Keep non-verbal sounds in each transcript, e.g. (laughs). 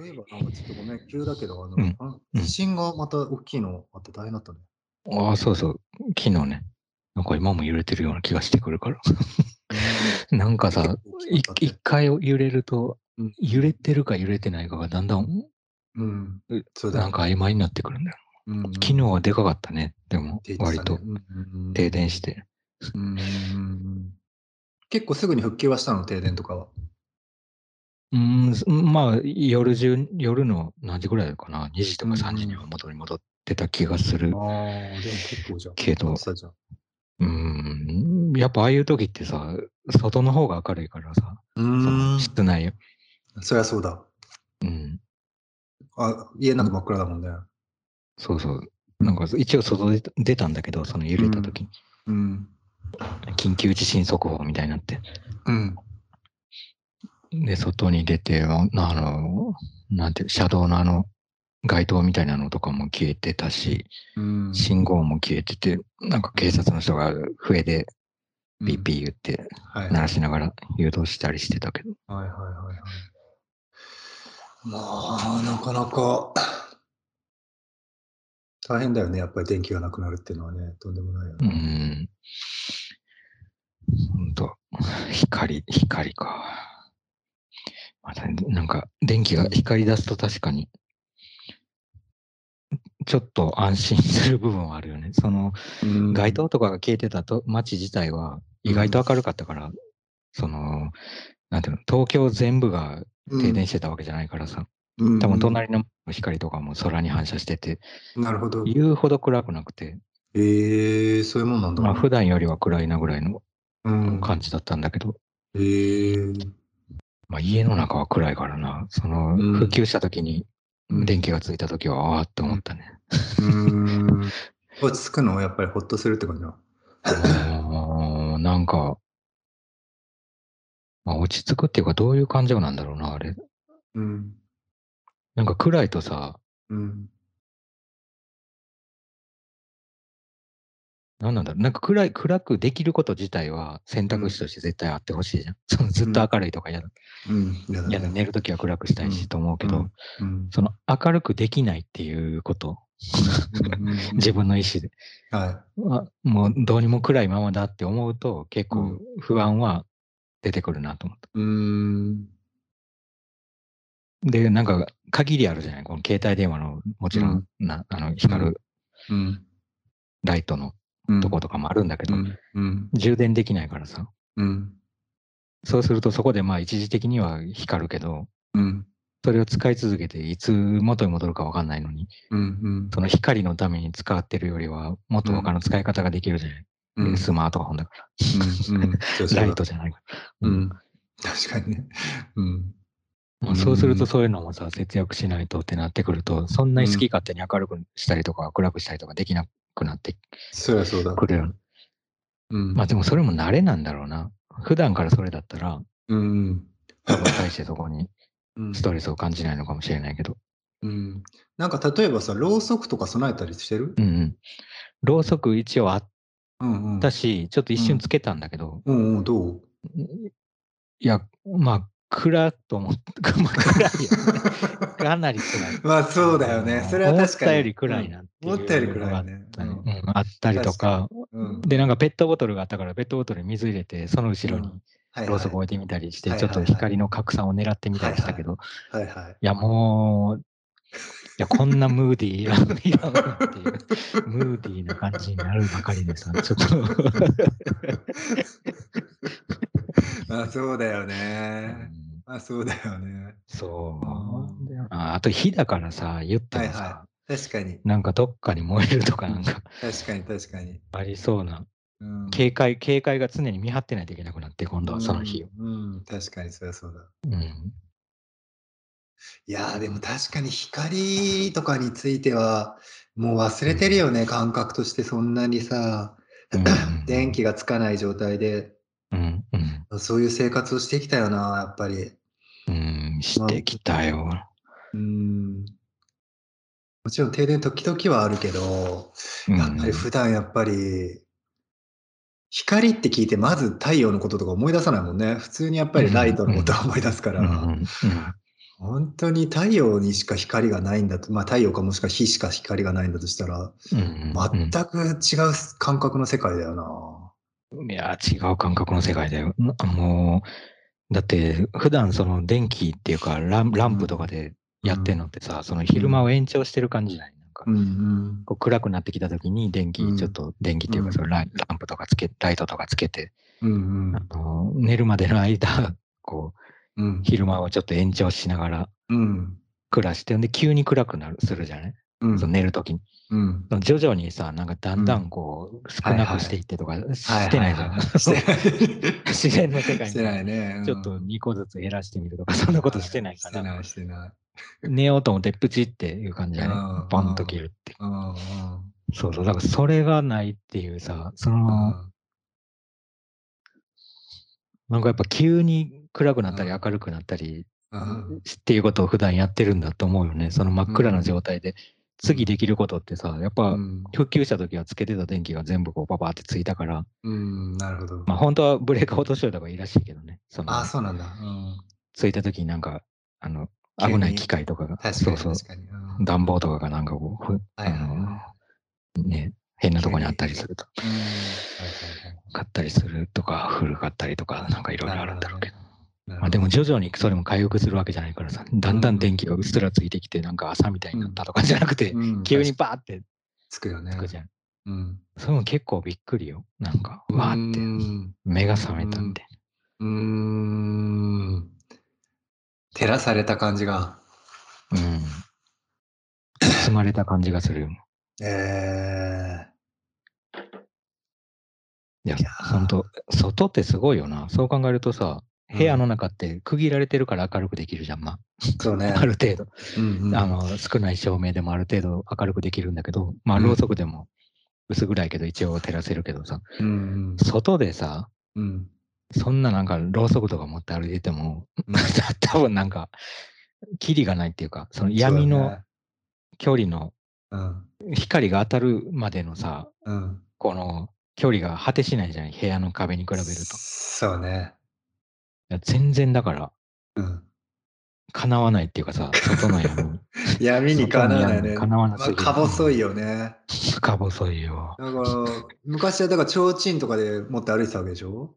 そういえば、なんかちょっとごめん、急だけど、あの、うん地震がまた大きいのあって大変だったね。ああ、そうそう。昨日ね。なんか今も揺れてるような気がしてくるから。(laughs) なんかさ、一回揺れるとうん、揺れてるか揺れてないかがだんだん、うん。うそうだよなんか曖昧になってくるんだよ。うんうん昨日はでかかったね。でもって、言って割とたねうんうんうん停電して。うんうんうん結構すぐに復旧はしたの、停電とかは。うーん、まあ、夜中、夜の何時ぐらいかな、2時とか3時には元に戻ってた気がするああ、でも結構じゃん。けどうーん、やっぱああいう時ってさ、外の方が明るいからさ、うん。室内、そりゃそうだ。うん、あ、家の中真っ暗だもんね。そうそう。なんか一応外で出たんだけど、その揺れた時に、うん。緊急地震速報みたいになって、うん。で、外に出て、ああの、なんていう、車道のあの、街灯みたいなのとかも消えてたし、うん。信号も消えてて、なんか警察の人が笛でピーピー言ってはい。鳴らしながら誘導したりしてたけど、はいはいはいはい。まあ、なかなか大変だよね。やっぱり電気がなくなるっていうのはね、とんでもないようね。ん。ほんと、光、光か。なんか、電気が光り出すと確かに、ちょっと安心する部分はあるよね。その、うん。街灯とかが消えてたと街自体は意外と明るかったから、その、なんていうの、東京全部が停電してたわけじゃないからさ、うん。多分隣の光とかも空に反射してて、なるほど。言うほど暗くなくて、ええそういうもんなんだ。まあ普段よりは暗いなぐらいのうん。感じだったんだけど、ええまあ家の中は暗いからな、そのうん復旧した時にうん電気がついた時は、ああって思ったね。うー (laughs) ん。落ち着くのやっぱりほっとするって感じな。あー (laughs) なんか、まあ、落ち着くっていうかどういう感情なんだろうな、あれ。うん。なんか暗いとさ、うん。なんなんだろう、なんか暗い、暗くできること自体は選択肢として絶対あってほしいじゃん。(laughs) そのずっと明るいとか嫌だ。うん。やだね寝るときは暗くしたいしと思うけど、うん。その明るくできないっていうこと、うん自分の意思で、はあもうどうにも暗いままだって思うと結構うん不安は出てくるなと思った。い。うーん。で、なんか限りあるじゃないこの携帯電話のもちろん、なあの光るうん。ライトのうん。とことかもあるんだけど。充電できないからさ。うん。そうするとそこでまあ一時的には光るけど、うん。それを使い続けていつ元に戻るかわかんないのに、うん。その光のために使ってるよりは、もっと他の使い方ができるじゃない、うん。スマートフォンだから。ライトじゃないから。うん。確かにね。うん。まあ、そうするとそういうのもさ、節約しないとってなってくると、そんなに好き勝手に明るくしたりとか暗くしたりとかできなくなってそりゃそうだ。くるよ。うん。まあでもそれも慣れなんだろうな。普段からそれだったら、うん。多分大してそこにうんストレスを感じないのかもしれないけど。うん。なんか例えばさ、ろうそくとか備えたりしてる？うんうん。ろうそく一応あっうんうん。たし、ちょっと一瞬つけたんだけど、うんうん、どう？いや、まあ、暗と思って、まあ、暗いよね。かなり暗い。(laughs) まあそうだよね。それは確かに。思ったより暗いなっ思ったより暗いね。あったねうんあったりとか、うん。で、なんかペットボトルがあったから、ペットボトルに水入れて、その後ろにはいろうそく置いてみたりして、はいちょっと光の拡散を狙ってみたりしたけど、いはいはい。や、もう、いや、こんなムーディーいらん、いらんわっていう、ムーディーな感じになるばかりでさ、(laughs) ちょっと、まあそうだようね。あそうだよね。そうだよな。あと火だからさ、言ってもさ、はいは確かに。なんかどっかに燃えるとかなんか (laughs) 確かに確かに。ありそうな、うん警戒、警戒が常に見張ってないといけなくなって、今度はその日を。うん、うん確かにそりゃそうだ。うん。いやーでも確かに光とかについてはもう忘れてるよね、感覚としてそんなにさ、うん電気がつかない状態でうん、うん。そういう生活をしてきたよな、やっぱり。うん、してきたよ。うん。もちろん停電時々はあるけど、うんやっぱり普段やっぱり、光って聞いてまず太陽のこととか思い出さないもんね。普通にやっぱりライトのことは思い出すから。本当に太陽にしか光がないんだと、まあ太陽かもしくは火しか光がないんだとしたら、全く違う感覚の世界だよな。いや、違う感覚の世界だよ。なもう、だって、普段その電気っていうかラン、ランプとかでやってんのってさ、その昼間を延長してる感じない？なんかう、ん。うん。こう暗くなってきた時に電気、うん。ちょっと電気っていううん。か、そのランプとかつけ、ライトとかつけて、うん。あの寝るまでの間、(laughs) こう、うん。昼間をちょっと延長しながらうん。暮らして、んで、急に暗くなる、するじゃない、うん。その寝る時に。うん。徐々にさ、なんかだんだんこう、少なくしていってとか、してないじゃん。自然の世界にしてないね。うんちょっと2個ずつ減らしてみるとか、そんなことしてないかな。してない、してない。寝ようと思ってプチっていう感じだねうん。バンと切るって。そうそう。だからそれがないっていうさ、その、なんかやっぱ急に暗くなったりうん明るくなったりうん。っていうことを普段やってるんだと思うよね。その真っ暗な状態で。次できることってさ、やっぱうん。復旧した時はつけてた電気が全部こうパパってついたから、うん。なるほど。まあ本当はブレーカー落としといた方がいいらしいけどね。そのあ、そうなんだ。うん。ついた時になんか、あの、危ない機械とかが、確かに、そうそう。うん暖房とかがなんかこう、あの、ね、変なとこにあったりすると、買ったりするとか、古かったりとか、なんかいろいろあるんだろうけど。まあでも徐々にそれも回復するわけじゃないからさ、だんだん電気がうっすらついてきて、なんか朝みたいになったとかじゃなくて、うん急にバーってつくよね。つくじゃん。うん。それも結構びっくりよ。なんか、うわーってうん目が覚めたみたいうーん。照らされた感じが。な。うん。包まれた感じがするよ。えいやいや、ーほんと、外ってすごいよな。そう考えるとさ、うん部屋の中って区切られてるから明るくできるじゃん、まー、そうね。あ。(laughs) ある程度。うんうん。あの、少ない照明でもある程度明るくできるんだけど、まあ、うん。ろうそくでも薄暗いけど一応照らせるけどさ、うん外でさ、うん。うんそんななんかろうそくとか持って歩いてても、うん。(laughs) 多分なんか、キリがないっていうか、その闇の距離の光が当たるまでのさ、うん。うんこの距離が果てしないじゃない部屋の壁に比べると。いそうね。や全然だから、うん叶わないっていうかさ、外の闇。闇にかなわないね。かなわなますあ、ぎる。か細いよね。か細いよ。だから、昔はだから、提灯とかで持って歩いてたわけでしょ？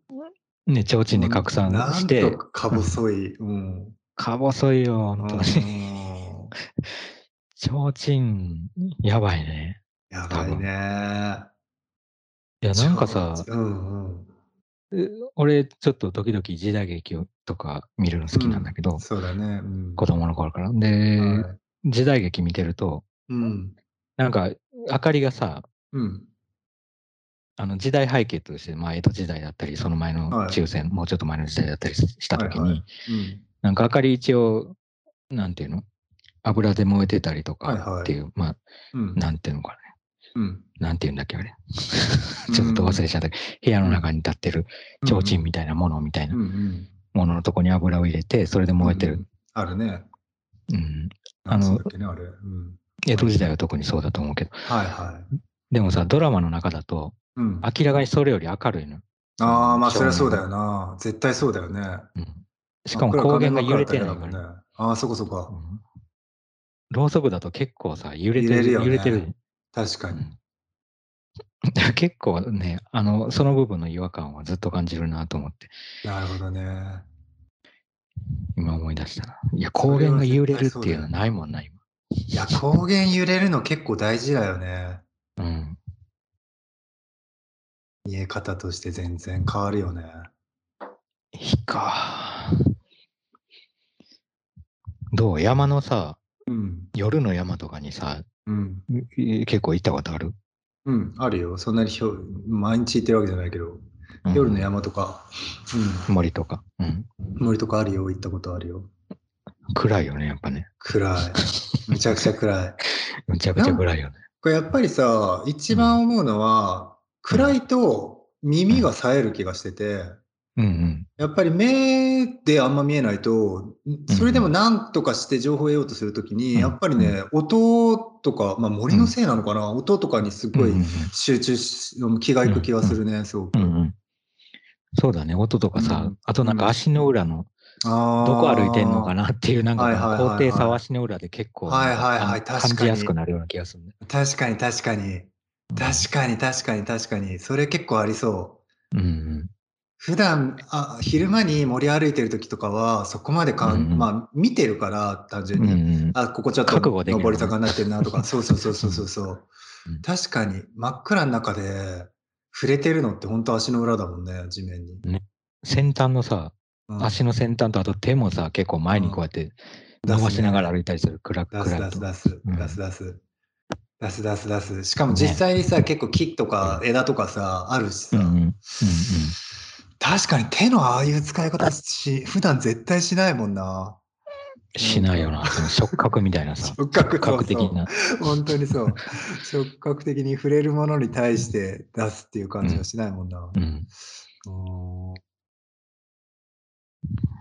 ね、提灯で拡散してなん、とかか細い。うん。か細いよ、本当に。うん (laughs) 提灯、やばいね。やばいね。いや、なんかさ、うんうん。え俺、ちょっと時々時代劇をとか見るの好きなんだけど、そうだね。うん。子供の頃から。で、はい時代劇見てると、うん。なんか、明かりがさ、うん。あの時代背景として、まあ、江戸時代だったり、その前のはい中世、もうちょっと前の時代だったりしたときに、はいはいうん。なんか明かり一応、なんていうの？油で燃えてたりとはいはいかっていう、まあ、うん。なんていうのかね。うん。なんていうんだっけ、あれ。ちょっと忘れちゃったけど、部屋の中に立ってる提灯みたいなものみたいな。もののとこに油を入れて、それで燃えてるうん。。あるね。うん。ああのね、あれ。うん。江戸時代は特にそうだと思うけど。はいはい。でもさ、ドラマの中だと、うん。明らかにそれより明るいの。ああ、まあ、そりゃそうだよな。絶対そうだよね。うん。しかも光源が揺れてないから。ね。ああ、そこそこ。うんろうそくだと結構さ、揺れてる。るよね揺れてる。確かに。うん (laughs) 結構ね、あの、その部分の違和感はずっと感じるなと思って、なるほどね。今思い出したな。いや、光源が揺れるっていうのはないもんな、今。いや、光源揺れるの結構大事だよね。うん。見え方として全然変わるよね。いいか。どう？山のさ、うん。夜の山とかにさ、うん。い結構行ったことある、うん。あるよ。そんなにひょ毎日行ってるわけじゃないけど、うん夜の山とか、森とか。うん。うん。森とかあるよ。行ったことあるよ。暗いよね、やっぱね。暗い。めちゃくちゃ暗い。(laughs) むちゃくちゃ暗いよね。これやっぱりさ、一番思うのは、暗いと耳が冴える気がしてて、うんうん。やっぱり目であんま見えないと、それでも何とかして情報を得ようとするときに、うんやっぱりね、音とか、まあ森のせいなのかな、音とかにすごい集中し、気がいく気がするね、すごく。うんうん。そうだね、音とかさ、うんあとなんか足の裏のあどこ歩いてんのかな？なっていう、なんか高低差わしの裏で結構、はいはいはい感じやすくなるような気がするね。確かに確かに。確かに確かに確かに。それ結構ありそう。うんうん。普段あ昼間に森歩いてる時とかはそこまでかん、うんうんまあ見てるから単純うんに、うん、あここちょっと上り坂になってるなとか。(laughs) そうそうそうそうそう。そううん。確かに真っ暗の中で触れてるのって本当足の裏だもんね地面に、先端のさ、うん。足の先端とあと手もさ、結構前にこうやって伸ばしながら歩いたりする。暗く出す暗いと。出す出すうん。出す出す。出す出す出す。しかも実際にさ、結構木とか枝とかさあるしさ、うん。うんうん確かに手のああいう使い方し普段絶対しないもんなうん、しないよな、その触覚みたいなさ、触覚覚的な。本当にそう。触覚的に触れるものに対して出すっていう感じはしないもんな。うん、うん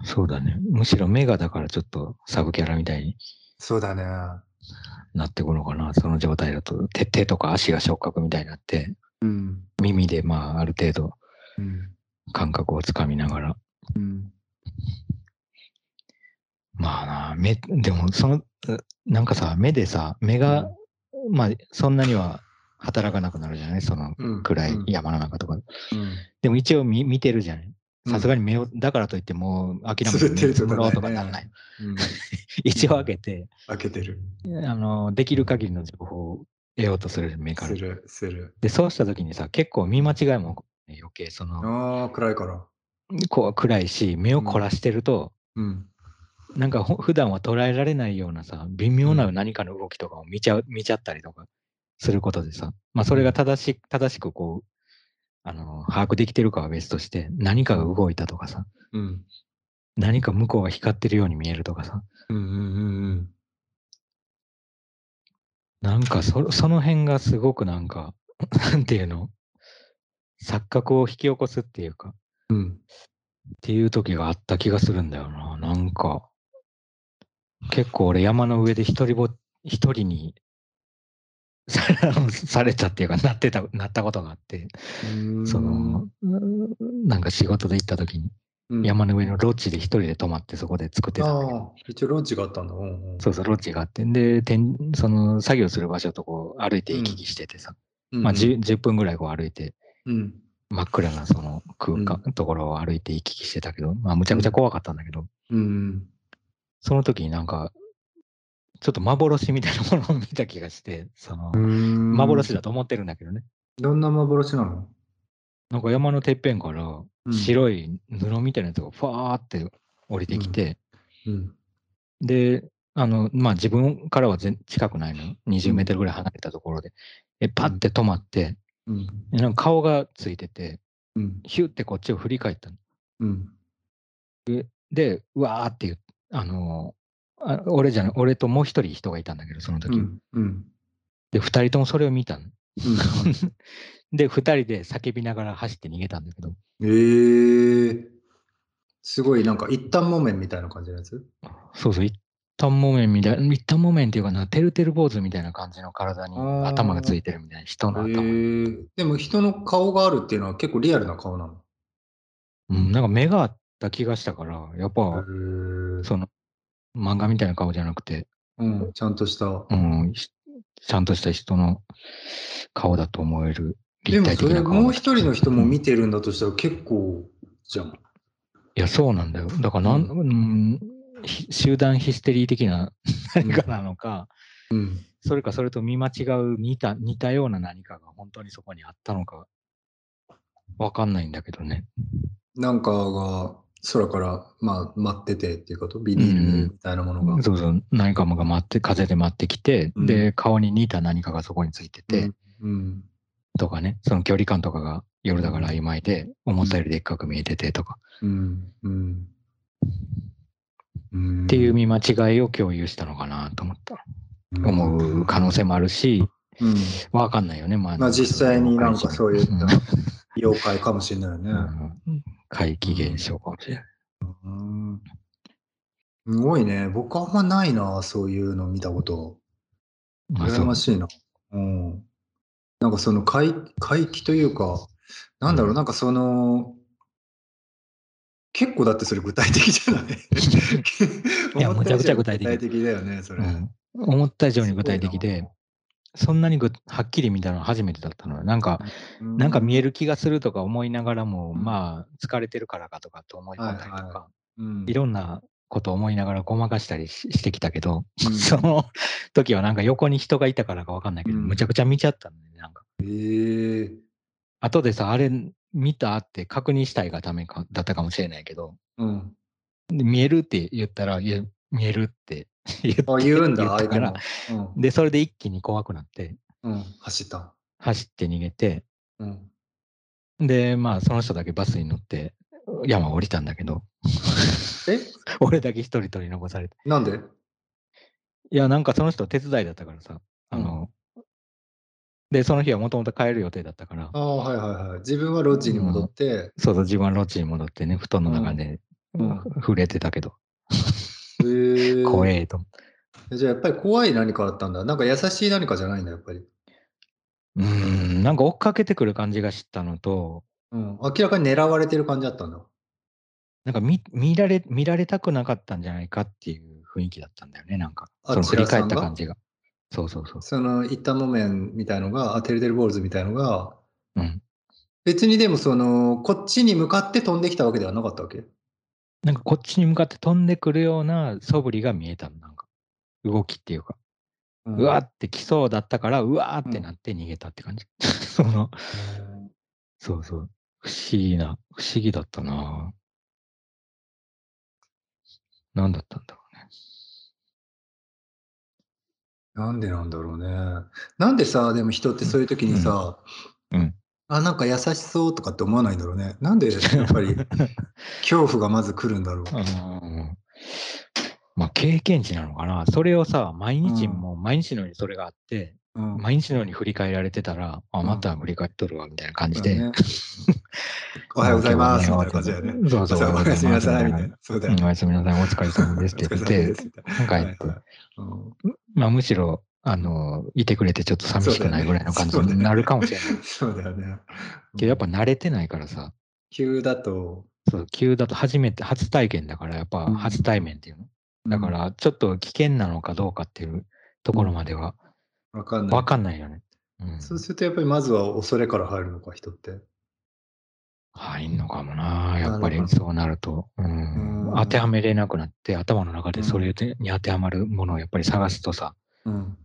そうだね。むしろ目がだからちょっとサブキャラみたいにそうだね。なってくるのかな、その状態だと。手手とか足が触覚みたいになって、うん。耳でまあある程度うん。感覚をつかみながら。うん。まあな、目、でもその、なんかさ、目でさ、目が、まあそんなには働かなくなるじゃない？そのうん暗いうん山の中とか。うん。でも一応見見てるじゃない？うんさすがに目を、だからといってもう諦めてるうととかなんない。うん。(laughs) 一応開けて、開けてる。あの、できる限りの情報を得ようとする目から。する、する。で、そうした時にさ、結構見間違いもね余計、その、ああ、暗いから。こう暗いし、目を凝らしてると、うん。なんかほ普段は捉えられないようなさ、微妙な何かの動きとかを見ちゃう、見ちゃったりとかすることでさ、まあそれが正し正しくこう、あの、把握できてるかは別として、何かが動いたとかさ、うん。何か向こうが光ってるように見えるとかさ、うんうんうんなんかそその辺がすごくなんか、なんていうの錯覚を引き起こすっていうか、うん。うん。っていう時があった気がするんだよな。なんか、結構俺山の上で一人ぼ、一人にさ (laughs) されたっていうか、なってた、なったことがあって、その、なんか仕事で行った時に、うん、山の上のロッジで一人で泊まってそこで作ってたんだけど。ああ、一応ロッジがあったんだ。うんうん、そうそう、ロッジがあって。で、てんその作業する場所とこう歩いて行き来しててさ、うんまあ 10, 10分ぐらいこう歩いて、うん。真っ暗なその空間、ところを歩いて行き来してたけど、まあむちゃくちゃ怖かったんだけど、うん。その時になんか、ちょっと幻みたいなものを見た気がして、その、うん。幻だと思ってるんだけどね。どんな幻なの？なんか山のてっぺんからうん白い布みたいなやつがファーって降りてきて、うん。で、あの、まあ自分からは全近くないの？よ。20メートルぐらい離れたところで。え、パッて止まって、うん。でなんか顔がついてて、うん。ヒュってこっちを振り返ったの。うん。で、うわーって言う、あのあ、俺じゃない、俺ともう一人人がいたんだけど、その時。うん。うん。で、二人ともそれを見たの。うん (laughs) で、二人で叫びながら走って逃げたんだけど、えー、すごいなんか一旦木綿みたいな感じのやつ？そうそう、一旦木綿みたいな、一旦木綿っていうかな、てるてる坊主みたいな感じの体に頭がついてるみたいな人えの頭。ー、でも人の顔があるっていうのは結構リアルな顔なの？うん、なんか目があった気がしたから、やっぱ、ーその、漫画みたいな顔じゃなくて、うん、ちゃんとした。うん、ひちゃんとした人の顔だと思えるでもそれもう一人の人もうん見てるんだとしたら結構じゃん。いや、そうなんだよ。だからなん、ううんひ集団ヒステリー的な何かなのか、うん。それかそれと見間違う似た似たような何かが本当にそこにあったのか、わかんないんだけどね。なんかが空から、まあ、待っててっていうこと？ビニールみたいなものが。そうそう、何かもが待って、風で待ってきて、うんで、顔に似た何かがそこについてて、うん。とかね、その距離感とかが夜だから曖昧で、思ったよりでっかく見えててとか、うん。っていう見間違いを共有したのかなと思った。うん思う可能性もあるし、うん。わかんないよね。まあ、まあ実際になんかそういうん妖怪かもしれないよね。うん怪奇現象かもしれない。うんすごいね。僕あんまないな、そういうの見たこと。羨ましいな。うん。なんかその怪怪奇というか、なんだろう、なんかその、結構だってそれ具体的じゃない？(laughs) いや (laughs) むちゃくちゃ具体的。具体的だよね、それ。うん、思った以上に具体的すで、そんなにぐはっきり見たのは初めてだったのよ。なんか、ごいなんか見える。る気がするとか思いながらも、うん。まあ、疲れてるからかとかと思い込んだりとか、はいはいうん。いろんなこと思いながらごまかしたりししてきたけど、うん。(laughs) その時はなんか横に人がいたからかわかんないけど、うん。むちゃくちゃ見ちゃったんだよね。なんか。ええ後でさ、あれ見たって確認したいがためかだったかもしれないけど、うん。で見えるって言ったら、いや、見えるって (laughs) 言ってあ、言うんだ、相手も。うんで、それで一気に怖くなって、うん、走った。走って逃げて、うん。で、まあ、その人だけバスに乗って山降りたんだけど、え？(laughs) 俺だけ一人取り残されて。なんで？いや、なんかその人手伝いだったからさ、あの、で、その日はもともと帰る予定だったからあ、あ、はいはいはい。自分はロッジに戻って、そうそう、自分はロッジに戻ってね、布団の中で、うん触れてたけど、へえ (laughs) 怖えと。じゃあやっぱり怖い何かあったんだ。なんか優しい何かじゃないんだ、やっぱり。うーん、なんか追っかけてくる感じがしたのと、うん。明らかに狙われてる感じだったんだ。なんか見見られ見られたくなかったんじゃないかっていう雰囲気だったんだよね、なんか。あその振り返った感じが。そうそうそう。その、一旦木綿みたいのが、あ、テルテルボールズみたいのが、うん。別にでもその、こっちに向かって飛んできたわけではなかったわけ？なんかこっちに向かって飛んでくるような素振りが見えたの、なんか。動きっていうか。うんうわーって来そうだったから、うわーってなって逃げたって感じ。(laughs) その、そうそう。不思議な、不思議だったな何だったんだろうね。なんでなんだろうね。なんでさ、でも人ってそういう時にさ、うんうんあ、なんか優しそうとかって思わないんだろうね。なんで (laughs) やっぱり (laughs) 恐怖がまず来るんだろう。うんまあ経験値なのかな。それをさ、毎日うんもう毎日のようにそれがあって、うん毎日のように振り返られてたら、あ、うんまた振り返っとるわ、みたいな感じで。ね (laughs) おはようございますみたいな感じだよね。そうそう。おやすみなさいみたいな。な。そうだよね。うんおやすみなさい、お疲れ様ですって言ってす、みたい帰ってまあむしろ、あの、いてくれてちょっと寂しくないぐらいの感じになるかもしれない。そうだよね。けどやっぱ慣れてないからさ、急だと、そう、急だと初めて、初体験だから、やっぱうん初対面っていうの。だかうん、ら、ちょっと危険なのかどうかっていうところまではわかんない。わかんないよね。うん。そうするとやっぱりまずは恐れから入るのか、人って。入んのかもな、やっぱりそうなると。うんうん当てはめれなくなって、頭の中でそれに当てはまるものをやっぱり探すとさ、うん。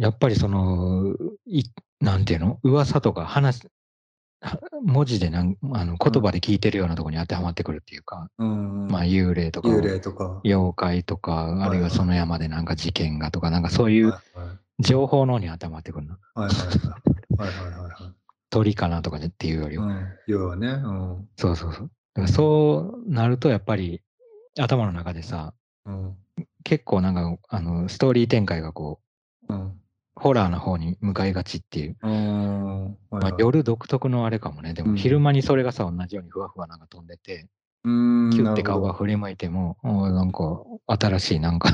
やっぱりその、いなんていうの？噂とか話、は文字でなんあの言葉で聞いてるようなところに当てはまってくるっていうか、うん。まあ幽霊とか、幽霊とか。妖怪とか、あるいはその山でなんか事件がとか、なんかそういうはいはい情報の方に当てはまってくるの。はいはいはい。はいはいはいはい。鳥かなとかでっていうよりは。うん、要はね、うん。そうそうそう。だからそうなるとやっぱり頭の中でさ、うん。結構なんかあのストーリー展開がこう、うん。ホラーの方に向かいがちっていう。うん。はいまあはい、夜独特のあれかもね。でうんも昼間にそれがさ、同じようにふわふわなんか飛んでて、うん。キュッて顔が振り向いても、おなんか新しいなんか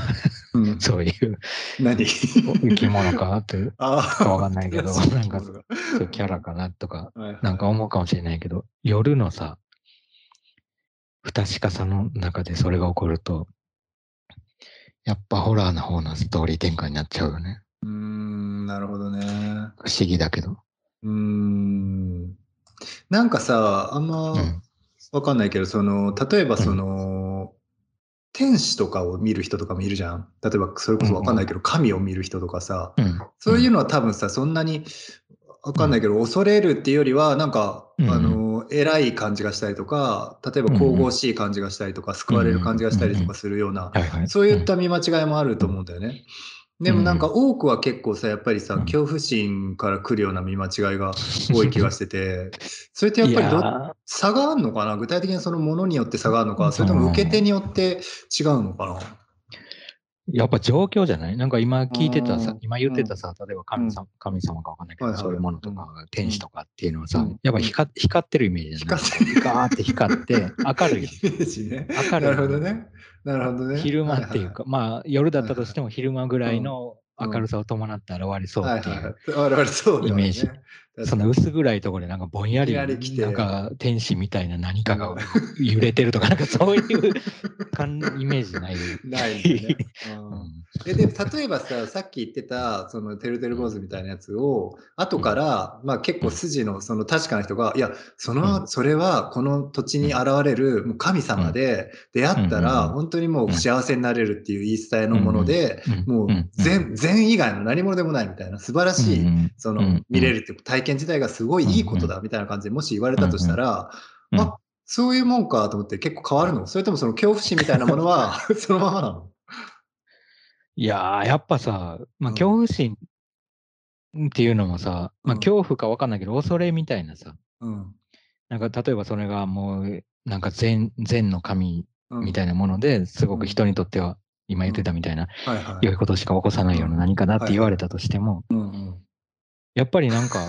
うん、(laughs) そういう何？生き物かって、(laughs) あかわかんないけどなんかそうキャラかなとか、なんか思うかもしれないけど、夜のさ、不確かさの中でそれが起こると、やっぱホラーの方のストーリー展開になっちゃうよね。うーん、なるほどね。不思議だけど。うーん。なんかさ、あんまうん。わかんないけど、その、例えばその、天使とかを見る人とかもいるじゃん。例えば、それこそわかんないけど、神を見る人とかさ、うん。そういうのは多分さ、そんなにわかんないけど、恐れるっていうよりは、なんか、うんあの、偉い感じがしたりとか、例えば神々しい感じがしたりとか、救われる感じがしたりとかするような。そういった見間違いもあると思うんだよね。でもなんか多くは結構さ、やっぱりさ、うん。恐怖心から来るような見間違いが多い気がしてて、(laughs) それってやっぱりど差があるのかな？具体的にそのものによって差があるのか、それとも受け手によって違うのかな？やっぱ状況じゃない？なんか今聞いてたうん、さ今言ってたさ、例えば神様,、神様かわかんないけど、そういうものとか、天使とかっていうのはさ、うん。やっぱ光光ってるイメージじゃない？光って光って、明るい。(laughs) イ。メージね。明るい。なるほどね。なるほどね。昼間っていうか、まあ夜だったとしても昼間ぐらいのうん明るさを伴って現れそうはいっていう。はいはい。我々そう。イメージその薄暗いところでなんかぼんやり、なんか天使みたいな何かが揺れてるとか、なんか (laughs) そういう感イメージない。ないんだね。う (laughs) うん。で例えばささっき言ってたそのてるてる坊主みたいなやつを後から、まあ、結構筋のその確かな人がいやその、うそれはこの土地に現れるもう神様で出会ったら本当にもう幸せになれるっていう言い伝えのもので、うんもううん善善以外の何者でもないみたいな素晴らしい、うんその見れるっていう体験自体がすごいいいことだみたいな感じでもし言われたとしたら、うんあそういうもんかと思って結構変わるのそれともその恐怖心みたいなものは (laughs) そのままなの？いやー、やっぱさ、まあ、うん。恐怖心っていうのもさ、まあ、うん。恐怖か分かんないけど、恐れみたいなさ、うん。なんか例えばそれがもう、なんか善善の神うん。みたいなものですごく人にとっては、今言ってたみたいな、良いことしか起こさないような何かだって言われたとしても、やっぱりなんか、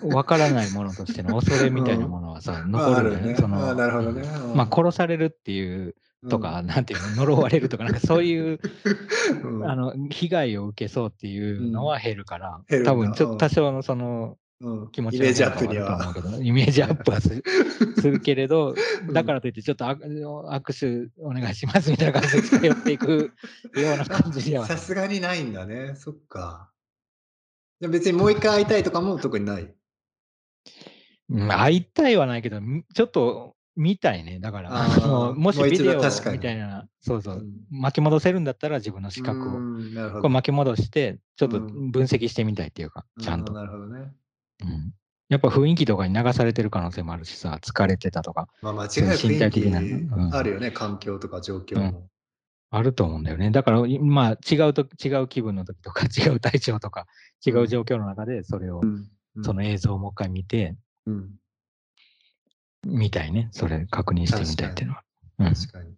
分からないものとしての恐れみたいなものはさ、残るよね。そのあなるほどね。まあ、殺されるっていうとか、なんていうの、呪われるとか、なんかそういう、(laughs) うん。あの、被害を受けそうっていうのは減るから、多分ちょっうんと多少のそのうん。気持ちイメージアップには。イメージアップはするするけれど、(laughs) うん。だからといってちょっとあ握手お願いしますみたいな感じで近寄っていくような感じでは。さすがにないんだね。そっか。で別にもう一回会いたいとかも特にない。うん会いたいはないけど、みちょっと見たいね。だから、(laughs) もしビデオみたいな、そうそうう、ん巻き戻せるんだったら自分の視覚を。これ巻き戻して、ちょっとうん分析してみたいっていうか、ちゃんと。なるほどね。うんやっぱ雰囲気とかに流されてる可能性もあるしさ、疲れてたとか、まあ間違いなく身体的なあるよね。環境とか状況も。あると思うんだよね。だから、いまあ、違うと、違う気分の時とか、(laughs) 違う体調とか、違う状況の中で、それを、うん。うん。その映像をもう一回見て、うん。みたいね。それ確認してみたいっていうのは。うん。確かに。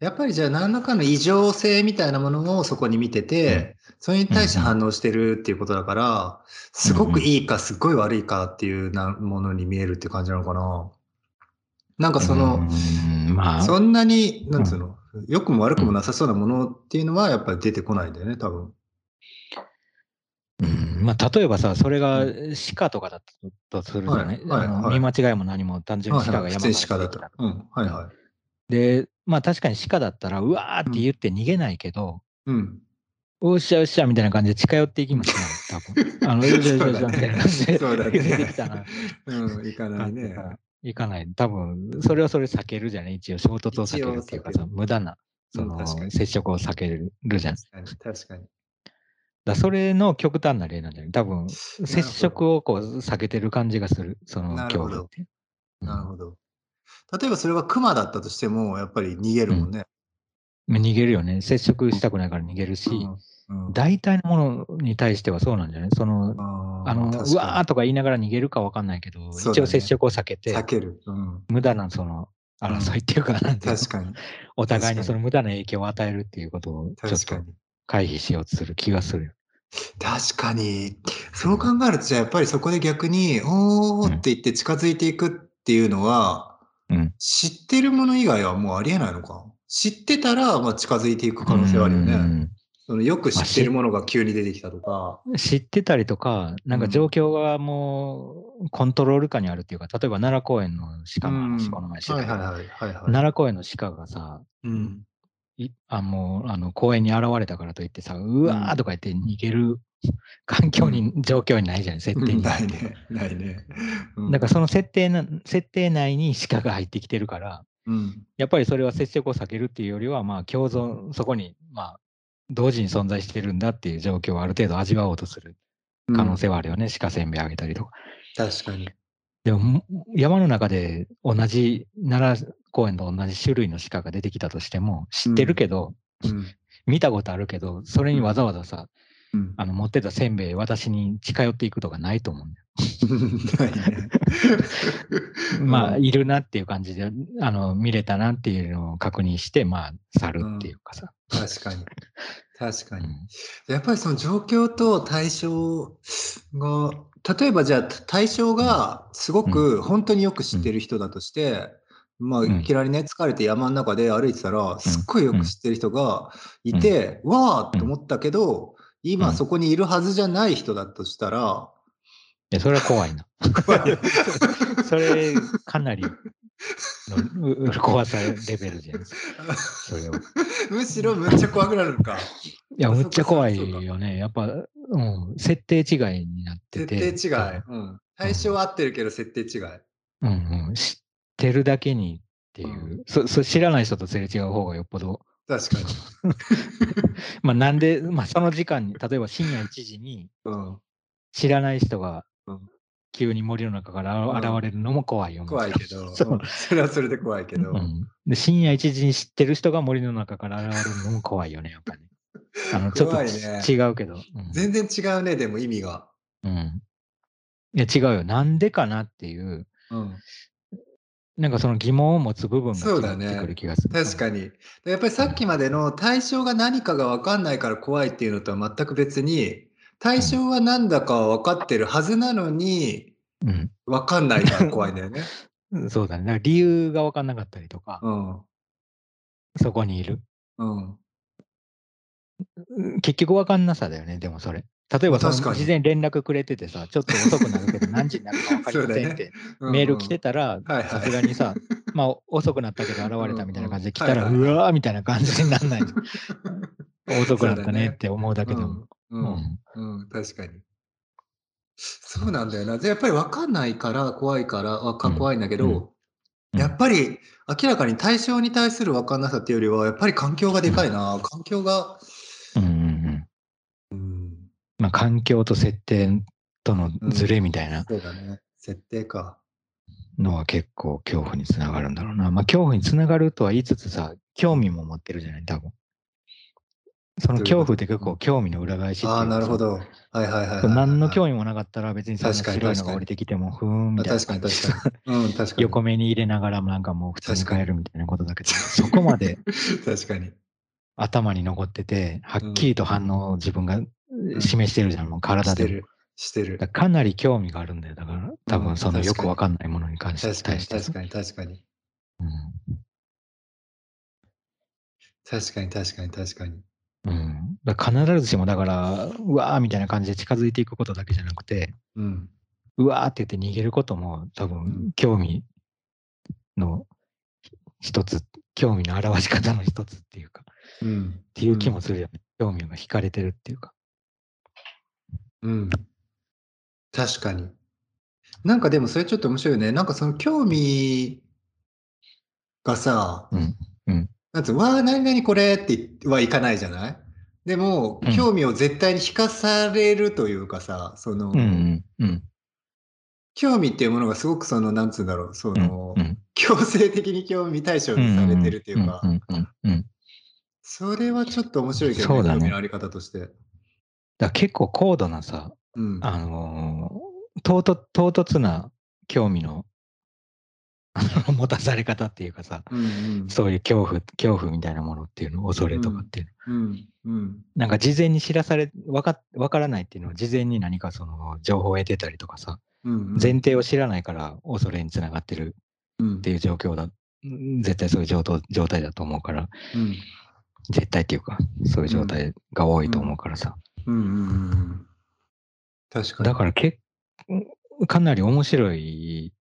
やっぱりじゃあ何らかの異常性みたいなものをそこに見てて、それに対して反応してるっていうことだから、すごくいいかすっごい悪いかっていうなものに見えるっていう感じなのかな。なんかその、うん。まあ、そんなに、なんつうの、良くも悪くもなさそうなものっていうのはやっぱり出てこないんだよね、多分。うんまあ、例えばさ、それが鹿とかだったとするじゃない、はいはい見間違いも何も単純に鹿が山普通に鹿だと。うん、はいはい。で、まあ確かに鹿だったら、うわーって言って逃げないけど、うん。おっしゃおっしゃみたいな感じで近寄っていきますね、多分。あの、よいしょよいしょみたいな感じで、出てきたな。うん、いかないね。行かない。多分、それはそれ避けるじゃない？一応衝突を避けるっていうかさ、無駄な、その接触を避けるじゃん。確かに。確かに。らそれの極端な例なんじゃない？多分、接触をこう避けてる感じがする、そのなるほど恐怖って。なるほど。例えばそれがクマだったとしても、やっぱり逃げるもんね。まあ逃げるよね。接触したくないから逃げるし、うんうん大体のものに対してはそうなんじゃない？その、ああの、うわーとか言いながら逃げるかわかんないけど、一応接触を避けて避、ける。うん、無駄なその争いっていうか、なんていうの？確かに。(laughs) お互いにその無駄な影響を与えるっていうことをちょっと確かに。回避しようとする気がするよ。確かに。そう考えると、じゃあやっぱりそこで逆に、おーって言って近づいていくっていうのは、うん知ってるもの以外はもうありえないのか？知ってたら、まあ、近づいていく可能性はあるよね。うんそのよく知ってるものが急に出てきたとか。知ってたりとか、なんか状況がもうコントロール下にあるっていうか、例えば奈良公園の鹿の話、この前してた。奈良公園の鹿がさ、うん。いあもうあの公園に現れたからといってさ、うわーとか言って逃げる環境に、状況にないじゃん、設定に。ないね。ないね。うんだからその設定な設定内に鹿が入ってきてるから、うん。やっぱりそれは接触を避けるっていうよりは、まあ共存、そこに、まあ、同時に存在してるんだっていう状況をある程度味わおうとする可能性はあるよね。鹿せんべいあげたりとか。確かに。でも、も山の中で同じ、奈良公園と同じ種類の鹿が出てきたとしても、知ってるけど、うん。見たことあるけど、それにわざわざさ、うん。あの持ってたせんべい、私に近寄っていくとかないと思うんだよ。まあ、うんいるなっていう感じで、あの、見れたなっていうのを確認して、まあ、去るっていうかさ。確かに。確かに。うんやっぱりその状況と対象が、例えばじゃあ対象がすごく本当によく知ってる人だとして、まあんいきなりね、疲れて山の中で歩いてたら、すっごいよく知ってる人がいて、わーって思ったけど、今そこにいるはずじゃない人だとしたら、や、それは怖いな。怖いよ (laughs) それ、かなりの怖さレベルじゃないですか。それむしろむっちゃ怖くなるのか。や、あむっちゃ怖いよね。やっぱ、うん、設定違いになってて。設定違い。うん。対象は合ってるけど設定違い。うんうん。知ってるだけにっていう。うそそ知らない人とすれ違う方がよっぽど。確かに。(laughs) まあ、なんで、まあ、その時間に、例えば深夜1時にうん。知らない人がうん急に森の中からうん現れるのも怖いよね。怖いけど、(laughs) そううんそれはそれで怖いけど。うん、で深夜1時に知ってる人が森の中から現れるのも怖いよね、やっぱり。あのちょっと怖いね違うけど。うん全然違うね、でも意味が。うん。いや、違うよ。なんでかなっていう、うん。なんかその疑問を持つ部分そうだねが違ってくる気がする。確かに。やっぱりさっきまでの対象が何かが分かんないから怖いっていうのとは全く別に、対象は何だかは分かってるはずなのに、うん分かんないから怖いんだよね。うん。(laughs) そうだね。だから理由が分かんなかったりとか、うん。そこにいる。うん。うん結局分かんなさだよね、でもそれ。例えば事前に連絡くれててさ、ちょっと遅くなるけど (laughs) 何時になるか分かりませんってメール来てたら、さすがにさ、まあ遅くなったけど現れたみたいな感じで来たら、うわーみたいな感じになんない。(laughs) 遅くなったねねって思うだけでも。ううん。確かに。そうなんだよな。でやっぱり分かんないから怖いから、怖いんだけど、うん。やっぱり明らかに対象に対する分かんなさっていうよりは、やっぱり環境がでかいな。環境が、まあ、環境と設定とのズレみたいなそうだね。設定か。のは結構恐怖につながるんだろうな。まあ恐怖につながるとは言いつつさ、興味も持ってるじゃない、多分。その恐怖って結構興味の裏返しっていうかああ、なるほど。はいはいはいはい、はい。何の興味もなかったら別にそんな確かに白いのが降りてきてもふーんみたいなあ確かに確かに。うん、確かに。横目に入れながらもなんかもう普通に帰るみたいなことだけど、そこまで (laughs) 確かに。頭に残ってて、はっきりと反応を自分が示してるじゃん、もうし体でも。てる。してるだ。かなり興味があるんだよ。だから、多うん分そのよくわかんないものに関して確かに。確かに確かに。確かに確かに確かに。うん。うん。だ必ずしも、だから、うわーみたいな感じで近づいていくことだけじゃなくて、うん。うわーって言って逃げることも多うん分興味の一つ、興味の表し方の一つっていうか、うん。っていう気もするよね。興味が惹かれてるっていうか。うん。確かに。なんかでもそれちょっと面白いよね。なんかその興味がさ、うん。うん。なんつうのわあ、何々これって言はいかないじゃない？でも、うん興味を絶対に引かされるというかさ、その、うんうんうん。興味っていうものがすごくその、なんつうんだろう、そうんの、うん強制的に興味対象にされてるっていうかう、んうんうん。それはちょっと面白いけどね、そうだね興味のあり方として。だ結構高度なさ、うん。あのー唐突、唐突な興味の (laughs) 持たされ方っていうかさ、うんうん。そういう恐怖、恐怖みたいなものっていうの、恐れとかっていうの。うん。うん。なんか事前に知らされ、わかわからないっていうのは事前に何かその情報を得てたりとかさ、うん。前提を知らないから恐れにつながってるうんっていう状況だ。うん絶対そういう状態状態だと思うから、うん。絶対っていうか、そういう状態が多いと思うからさ。うんうんうんうん。確かに。だからけかなり面白い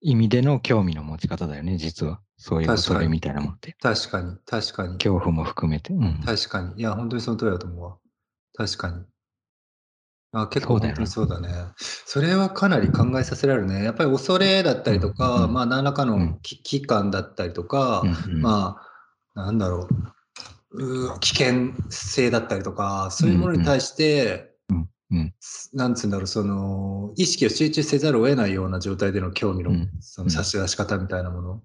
意味での興味の持ち方だよね、実は。そういう恐れみたいなものって。確かに、確かに。恐怖も含めて。うん、確かに。いや、本当にその通りだと思うわ。確かに。あ結構そうだよな本当にそうだね。それはかなり考えさせられるね。やっぱり恐れだったりとか、うんまあ何らかのうん危機感だったりとか、うんうんまあ、なんだろう危険性だったりとか、そういうものに対して、うんうんなんつうんだろう、その、意識を集中せざるを得ないような状態での興味のうん。その差し出し方みたいなもの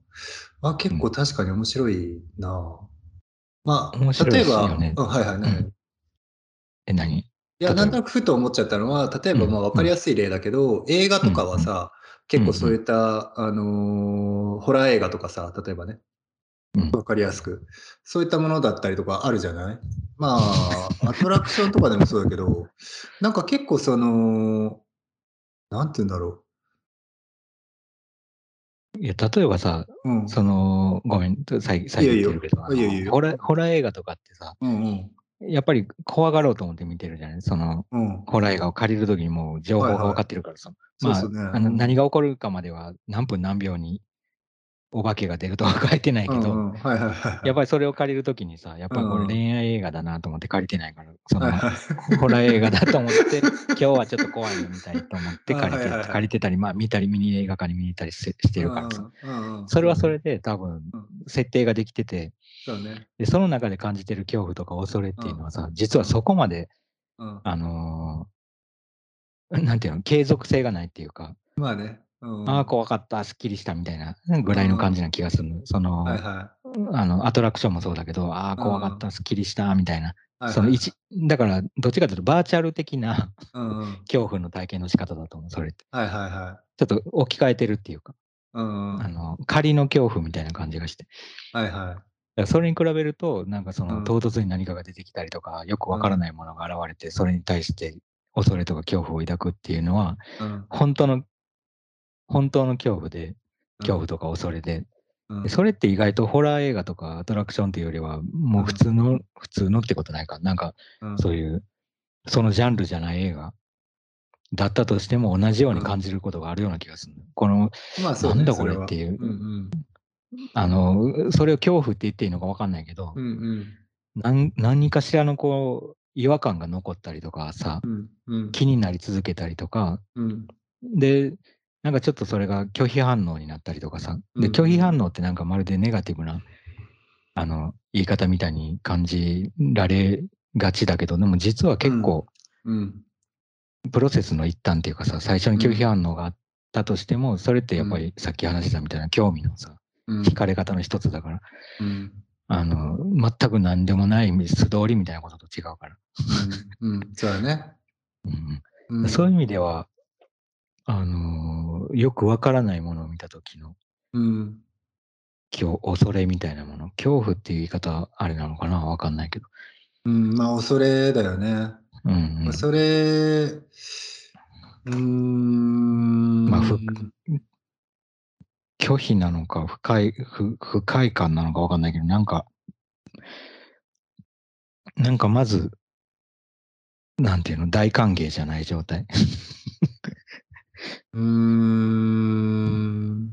は結構確かに面白いな。まあ、面白い例えば、ね。うんはいはい、何々うん。え、何？いや、なんとなくふと思っちゃったのは、例えばうん。まあ分かりやすい例だけど、映画とかはさ、結構そういった、あのーホラー映画とかさ、例えばね、うん分かりやすく、そういったものだったりとかあるじゃない？まあ、(laughs) アトラクションとかでもそうだけど、なんか結構その、なんて言うんだろいや、例えばさ、う。うん。その、ごめん、最最いやいや後言ってるけど、あのいやいやいやホラーホラー映画とかってさ、うんうん。やっぱり怖がろうと思って見てるじゃない？その、うん。ホラー映画を借りるときにもう情報が分かってるからさ。まあ、そうですね。あの何が起こるかまでは何分何秒にお化けが出るとは書いてないけど、うんうんはいはいはい。やっぱりそれを借りるときにさ、やっぱこれ恋愛映画だなと思って借りてないから、その、ホラー映画だと思って、今日はちょっと怖いの見たいと思って借りて、はいはいはい借りてたり、まあ見たり、ミニ映画館に見に行ったりししてるからさ。うんうんうんそれはそれで多分うん、設定ができてて。で、その中で感じてる恐怖とか恐れっていうのはさ、実はそこまで、うん。あのーなんていうの、継続性がないっていうか、まあね。うんああ、怖かった、すっきりしたみたいなぐらいの感じな気がするの。その、はいはあの、アトラクションもそうだけど、ああ、怖かった、すっきりした、みたいな。いはい。その一、だから、どっちかというと、バーチャル的な。(laughs) 恐怖の体験の仕方だと思う、それって。はいはいはい。ちょっと置き換えてるっていうか、うんうん。あの、仮の恐怖みたいな感じがして。はいはい。それに比べると、なんかそのうん唐突に何かが出てきたりとか、よくわからないものが現れて、それに対して恐れとか恐怖を抱くっていうのは、うん本当の、本当の恐怖で、恐怖とか恐れで、うんでそれって意外とホラー映画とかアトラクションっていうよりは、もう普通の、普通のってことないか。なんか、うんそういう、そのジャンルじゃない映画だったとしても同じように感じることがあるような気がする。この、まあねなんだこれっていううんうん。あの、それを恐怖って言っていいのかわかんないけど、うんうん。何何かしらのこう、違和感が残ったりとかさう、んうん。気になり続けたりとか、うん。で、なんかちょっとそれが拒否反応になったりとかさ、で、うん拒否反応ってなんかまるでネガティブな、あの、言い方みたいに感じられがちだけど、でも実は結構、うん。プロセスの一端っていうかさ、最初に拒否反応があったとしても、それってやっぱりさっき話したみたいな興味のさ、うん。惹かれ方の一つだから、うん。あの、全く何でもない素通りみたいなことと違うから。うん。うん。そうだね。うんうんそういう意味では、あのーよくわからないものを見た時のうん。恐恐れみたいなもの、恐怖っていう言い方あれなのかな？わかんないけど。うん。まあ恐れだよね。うん、うん。それ、うーん。まあふ拒否なのか不快不、不快感なのかわかんないけど、なんか、なんかまず、なんていうの、大歓迎じゃない状態。うーん。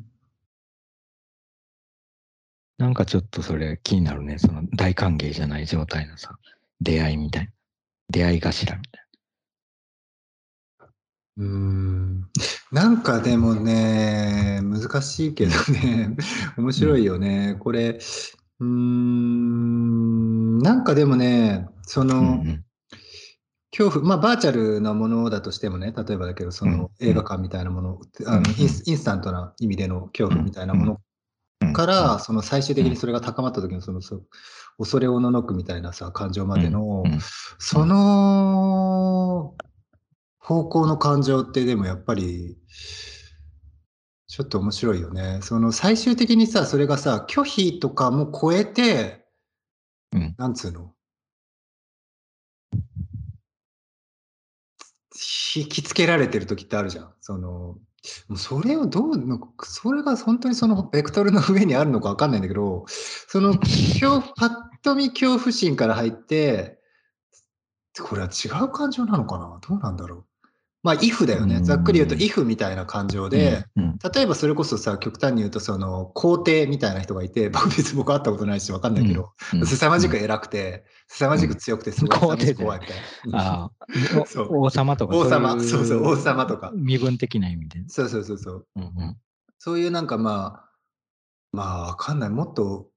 なんかちょっとそれ気になるね。その大歓迎じゃない状態のさ、出会いみたいな。出会い頭みたいうーんなんかでもね、難しいけどね、(laughs) 面白いよね。これ、うーん、なんかでもね、その、な。うんうん恐怖、まあバーチャルなものだとしてもね、例えばだけど、そのうん映画館みたいなもの、あのうんインスインスタントな意味での恐怖みたいなものうん。から、その最終的にそれが高まった時のその、そう恐れおののくみたいなさ、感情までのその方向の感情ってでもやっぱり、ちょっと面白いよね。その最終的にさ、それがさ、拒否とかも超えて、うん。なんつうの？引きつけられてる時ってあるじゃん。その、もうそれをどうの、それが本当にそのベクトルの上にあるのかわかんないんだけど、その恐怖、パッと見恐怖心から入って、これは違う感情なのかな？どうなんだろう？まあ、if だよね。うんざっくり言うと if みたいな感情で、うん例えばそれこそさ、極端に言うと、その、皇帝みたいな人がいて、(laughs) 僕別に僕会ったことないし分かんないけど、うん凄まじく偉くて、凄まじく強くて、すごい怖いみたいな。(laughs) 王様とか王様、いそうそう、王様とか。身分的な意味で。そうそうそうそう。そういうなんかまあ、まあわかんない。もっと、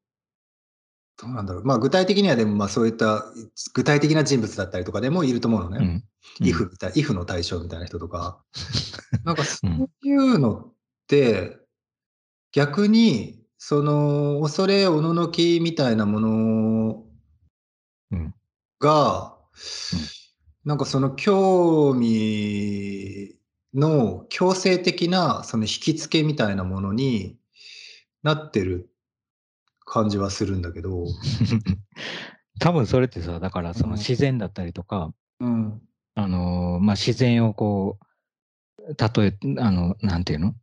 どうなんだろう。まあ具体的にはでもまあそういった具体的な人物だったりとかでもいると思うのね。うん。イフみたい、イフの対象みたいな人とか。(laughs) なんかそういうのって、逆に、その、恐れおののきみたいなものうん。が、なんかその興味の強制的なその引き付けみたいなものになってる感じはするんだけど、(laughs) 多分それってさ、だからその自然だったりとか、うん。あのーまあ、自然をこう、例え、あの、なんていうの？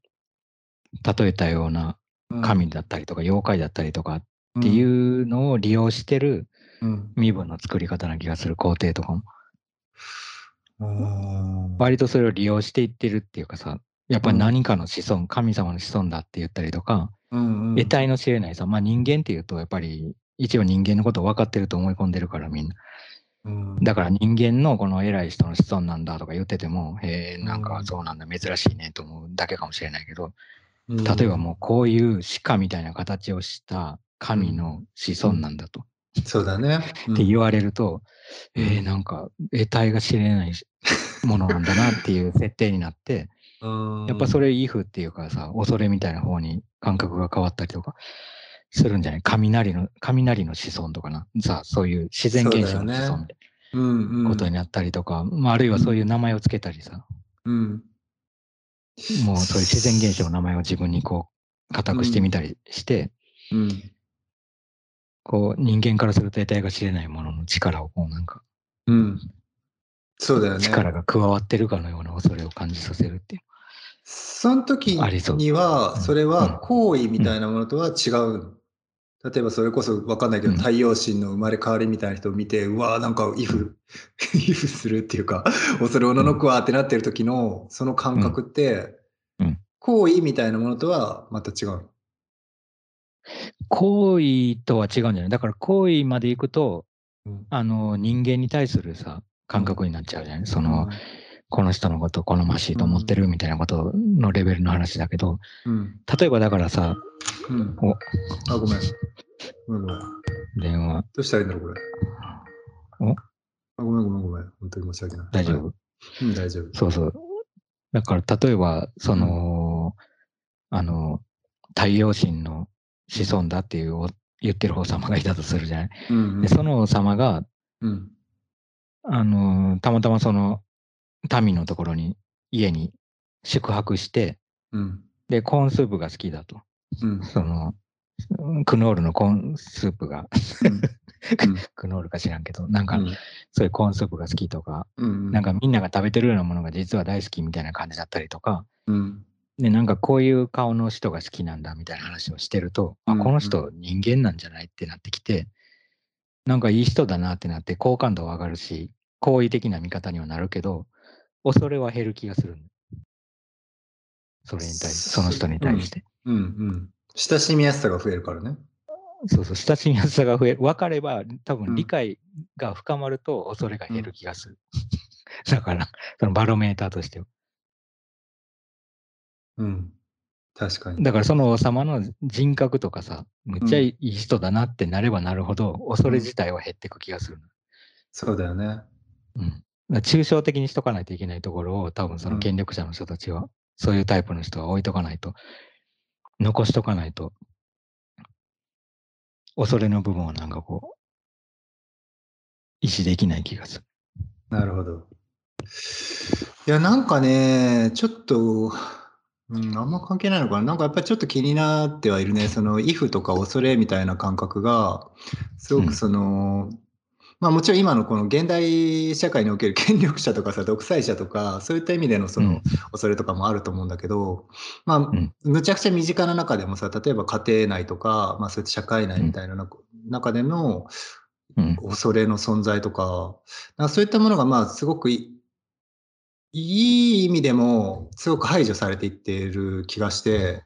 例えたような神だったりとか、妖怪だったりとかっていううのを利用してるうん。身分の作り方な気がする皇帝とかも。うん割とそれを利用していってるっていうかさ、やっぱり何かの子孫、神様の子孫だって言ったりとか、得体の知れないさ、まあ人間っていうと、やっぱり一応人間のことを分かってると思い込んでるからみんな。うん。だから人間のこの偉い人の子孫なんだとか言ってても、へえ、なんかうんそうなんだ、珍しいねと思うだけかもしれないけど、うん。例えばもうこういう鹿みたいな形をした神の子孫なんだと、そうだね。って言わわれると、うん。えー、なんか得体が知れないものなんだなっていう設定になって、やっぱそれ、れイフっていうかさ、恐れみたいな方に感覚が変わったりとかするんじゃない？雷の、雷の子孫とかな？さ、そういう自然現象の子孫みたいうんう。なんことになったりとか、まあ、あるいはそういう名前をつけたりさ、うん。もうそういう自然現象の名前を自分にこう、固くしてみたりして、うん。こう、人間からすると得体が知れないものの力をこう、なんか、うん。そうだよね。力が加わってるかのような恐れを感じさせるっていう。その時には、うん。それうん。は行為みたいなものとは違う。例えばそれこそ分かんないけど、うん。太陽神の生まれ変わりみたいな人を見て、うわーなんかイフ、(laughs) イフするっていうか、恐れおののくわーってなってる時のその感覚って、行為みたいなものとはまた違う。行為とは違うんじゃない？だから行為まで行くと、うん。あの、人間に対するさ、感覚になっちゃうじゃない？その、この人のこと好ましいと思ってるみたいなことのレベルの話だけど、うん。例えばだからさ、うん。お、あ、ごめん。電話、どうしたらいいんだろう、これ。お？あごめんごめんごめん。本当に申し訳ない。大丈夫？はいうん、大丈夫。そうそう。だから例えば、その、あの、太陽神の子孫だっていうお言ってる王様がいたとするじゃない？うんで、その王様が、うん。あの、たまたまその民のところに、家に宿泊して、うん。で、コーンスープが好きだと。うん。その、クノールのコーンスープが、うん (laughs) クノールか知らんけど、なんか、うんそういうコーンスープが好きとか、うん。なんかみんなが食べてるようなものが実は大好きみたいな感じだったりとか、うん。で、なんかこういう顔の人が好きなんだみたいな話をしてると、あ、うんこの人人間なんじゃないってなってきて、なんかいい人だなってなって好感度は上がるし、好意的な見方にはなるけど、恐れは減る気がする。それに対して、その人に対して。うん。うん。親しみやすさが増えるからね。そうそう、親しみやすさが増える。分かれば、多うん分理解が深まると恐れが減る気がする。(laughs) だから、そのバロメーターとしては。うん。確かに。だからその王様の人格とかさ、むっちゃいい人だなってなればなるほど、恐れ自体は減っていく気がする。そうだよね。うん。抽象的にしとかないといけないところを、多分その権力者の人たちは、そういうタイプの人は置いとかないと、残しとかないと、恐れの部分をなんかこう、維持できない気がする。なるほど。いや、なんかね、ちょっと、うん、あんま関係ないのかな。なんかやっぱりちょっと気になってはいるね。その、イフとか恐れみたいな感覚が、すごうんくその、まあもちろん今のこの現代社会における権力者とかさ、独裁者とか、そういった意味でのその恐れとかもあると思うんだけど、まあん、むちゃくちゃ身近な中でもさ、例えば家庭内とか、まあそういった社会内みたいなな中でのうん。恐れの存在とか、なんかそういったものがまあすごくいいい意味でもすごく排除されていっている気がして、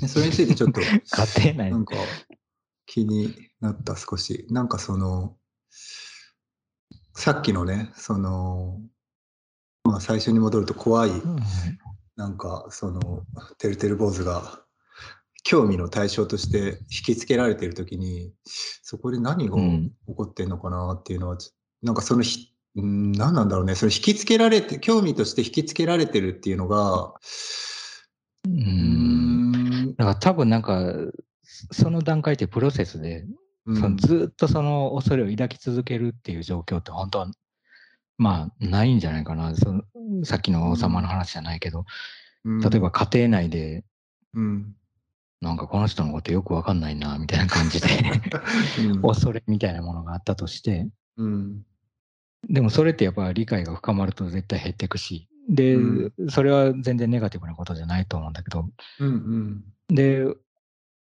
でそれについてちょっと (laughs) 家庭内なんか気になった少し。なんかその、さっきのね、その、まあ最初に戻ると怖い、うんなんかその、てるてる坊主が興味の対象として引きつけられているときに、そこで何がうん。起こってんのかなっていうのは、ちょなんかそのひ、うん何なんだろうね、その引きつけられて、興味として引きつけられてるっていうのが、う。うん。ん、だから多分なんか、その段階ってプロセスで、うんそのずっとその恐れを抱き続けるっていう状況って本当は、まあ、ないんじゃないかな。そのさっきの王様の話じゃないけど、例えば、家庭内で、うん。なんかこの人のことよくわかんないな、みたいな感じで、(laughs) うん。恐れみたいなものがあったとして、うん。でもそれってやっぱり理解が深まると絶対減っていくし、で、うそれは全然ネガティブなことじゃないと思うんだけど、うんうん。で、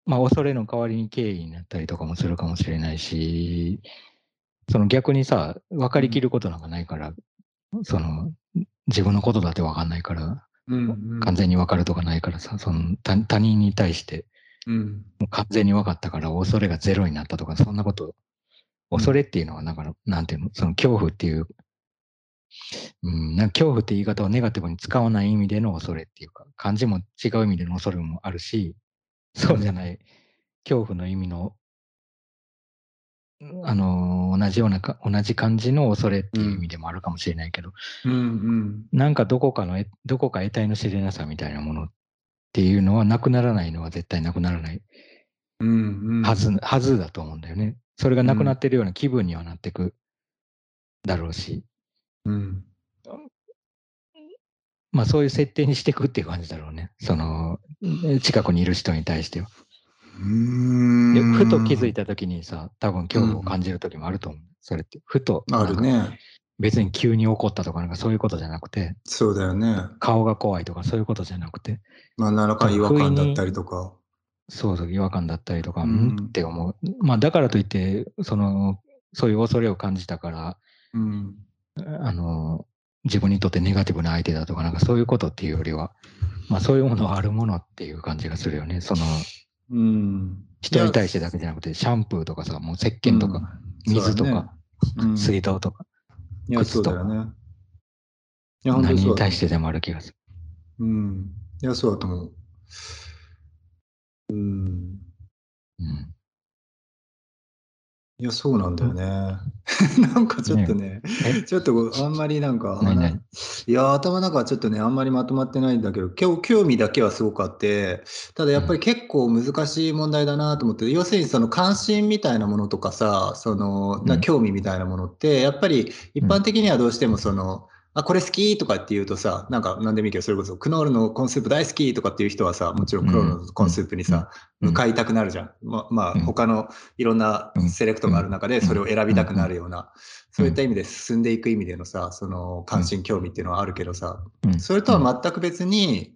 まあ、恐れの代わりに敬意になったりとかもするかもしれないし、その逆にさ、分かりきることなんかないから、その、自分のことだって分かんないから、うんうん。完全に分かるとかないからさ、その他他人に対して、うん。もう完全に分かったから恐れがゼロになったとか、そんなこと、恐れっていうのは、だから、なんていうの、その恐怖っていう、うん、なんか恐怖って言い方をネガティブに使わない意味での恐れっていうか、漢字も違う意味での恐れもあるし、そうじゃない、恐怖の意味の、あのー同じようなか、同じ感じの恐れっていう意味でもあるかもしれないけど、うんうん。なんかどこかのえ、どこか得体の知れなさみたいなものっていうのはなくならないのは絶対なくならない。うんうん。はず、はずだと思うんだよね。それがなくなってるような気分にはなってくだろうし、うんまあそういう設定にしていくっていう感じだろうね。その、近くにいる人に対しては。うんでふと気づいた時にさ、多分恐怖を感じる時もあると思う。それって。ふと、あるね別に急に怒ったとかなんかそういうことじゃなくて、そうだよね顔が怖いとかそういうことじゃなくて、まあ何らかの違和感だったりとかそうそう、違和感だったりとか、ううんんって思う。まあ、だからといって、その、そういう恐れを感じたから、うんあの、自分にとってネガティブな相手だとか、なんかそういうことっていうよりは、まあ、そういうものはあるものっていう感じがするよね。その、うん人に対してだけじゃなくて、シャンプーとかさ、もう石鹸とか、水とか、うん水道とか、いや、そうだよね。いや、本当何にそうだに対してでもある気がする。うん。いや、そうだと思う。うん。うん。いや、そうなんだよね。(laughs) なんかちょっとね、え？ちょっとあんまりなんか、何々い。や、頭の中はちょっとね、あんまりまとまってないんだけど、興興味だけはすごくあって、ただやっぱり結構難しい問題だなと思って、要するにその関心みたいなものとかさ、そのなうん。興味みたいなものって、やっぱり一般的にはどうしてもその、あ、これ好きとかって言うとさ、なんか何でもいいけど、それこそクノールのコーンスープ大好きとかっていう人はさ、もちろんクノールのコーンスープにさ、うん。向かいたくなるじゃん。ままあ、うん。他のいろんなセレクトがある中で、それを選びたくなるような、そういった意味で進んでいく意味でのさ、その関心、興味っていうのはあるけどさ、うん。それとは全く別に、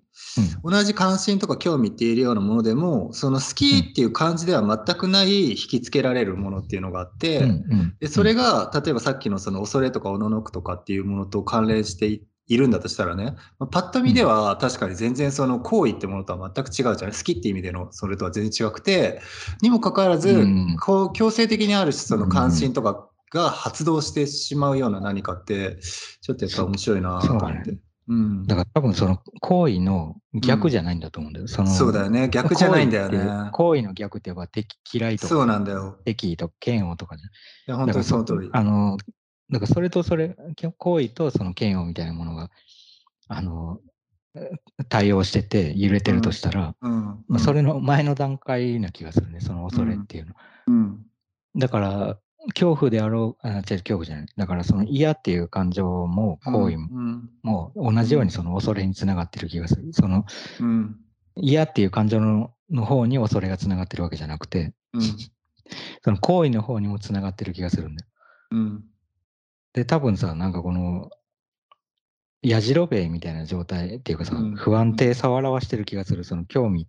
同じ関心とか興味って言えるようなものでも、その好きっていう感じでは全くない引きつけられるものっていうのがあって、うんうんでそれが例えばさっきのその恐れとかおののくとかっていうものと関連していいるんだとしたらね、まあパッと見では確かに全然その行為ってものとは全く違うじゃない好きって意味でのそれとは全然違くてにもかかわらず、うん。こう強制的にある種その関心とかが発動してしまうような何かってちょっとやっぱ面白いなと思って。うん。だから多分その行為の逆じゃないんだと思うんだよ。そのそうだよね。逆じゃないんだよね。行為の逆って言えば敵嫌いとそうかなんだよ。敵意とか嫌悪とかじいや本当にその通り。あの、だからそれとそれ、行為とその嫌悪みたいなものが、あの、対応してて揺れてるとしたら、うん。まあそれの前の段階な気がするね、その恐れっていうの。うん。だから、恐怖であろう、あ、違う、恐怖じゃない。だからその嫌っていう感情も行為もうん。もう同じようにその恐れにつながってる気がする。そのうん。嫌っていう感情のの方に恐れがつながってるわけじゃなくて、うん。その行為の方にもつながってる気がするんだよ。うん。で、多分さ、なんかこの、やじろべえみたいな状態っていうかさ、うん。不安定さを表してる気がする。その興味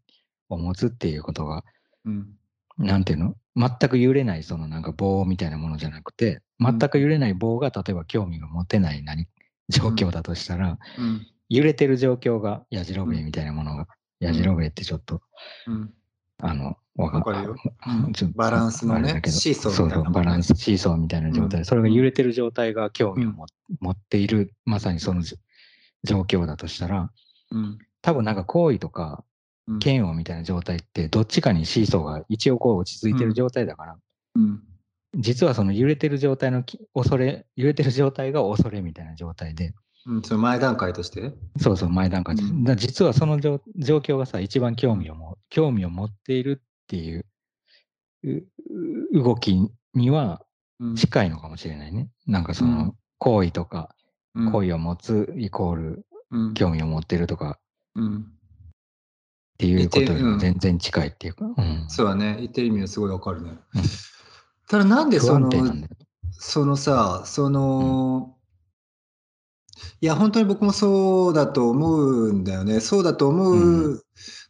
を持つっていうことが、うんなんていうの？全く揺れないそのなんか棒みたいなものじゃなくて、全く揺れない棒が例えば興味が持てない何状況だとしたら、うん。揺れてる状況がやじろべえみたいなものが、やじろべえってちょっと、うん。あの、わわかるよ。バランスのねあれだけどシーソーそうそう、みたいなバランス、シーソーみたいな状態、うん。それが揺れてる状態が興味をも、持っている、まさにそのじ状況だとしたら、うん。多分なんか行為とかうん嫌悪みたいな状態って、どっちかにシーソーが一応こう落ち着いてる状態だから、うん。実はその揺れてる状態のき恐れ、揺れてる状態が恐れみたいな状態で、うん、その前段階として？そうそう、前段階で。うん。実はその状状況がさ、一番興味をも興味を持っているっていううう動きにはうん。近いのかもしれないね。なんかそうん。の行為とか、うん。好意を持つイコールうん。興味を持ってるとか。うんっていうことより全然近いっていうか、うん。そうだね。言ってる意味はすごいわかるね。うん。ただなんで不その。そのさその、いや、本当に僕もそうだと思うんだよね。そうだと思う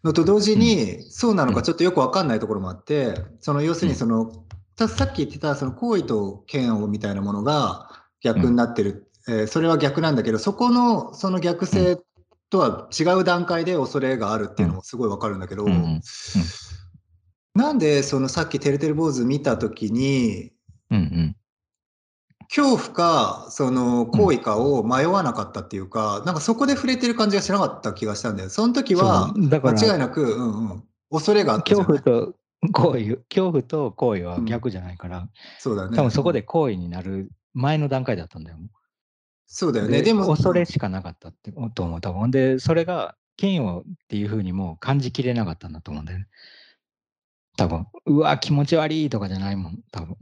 のと同時に、そうなのかちょっとよくわかんないところもあって、その要するにその、たさっき言ってたその行為と嫌悪みたいなものが逆になってる、えーそれは逆なんだけど、そこのその逆性とは違う段階で恐れがあるっていうのもすごいわかるんだけど、うんうんなんでそのさっきてるてる坊主見たときに、うんうん。恐怖か、その行為かを迷わなかったっていうか、なんかそこで触れてる感じがしなかった気がしたんだよ。その時は、そうだから間違いなく、うんうん、恐れがあった恐怖と行為、恐怖と行為は逆じゃないから、そうだよね。多分そこで行為になる前の段階だったんだよ。そうだよね。ででも、恐れしかなかったってと思う、多分。で、それが嫌悪っていうふうにも感じきれなかったんだと思うんだよね。多分、うわ、気持ち悪いとかじゃないもん、多分。ね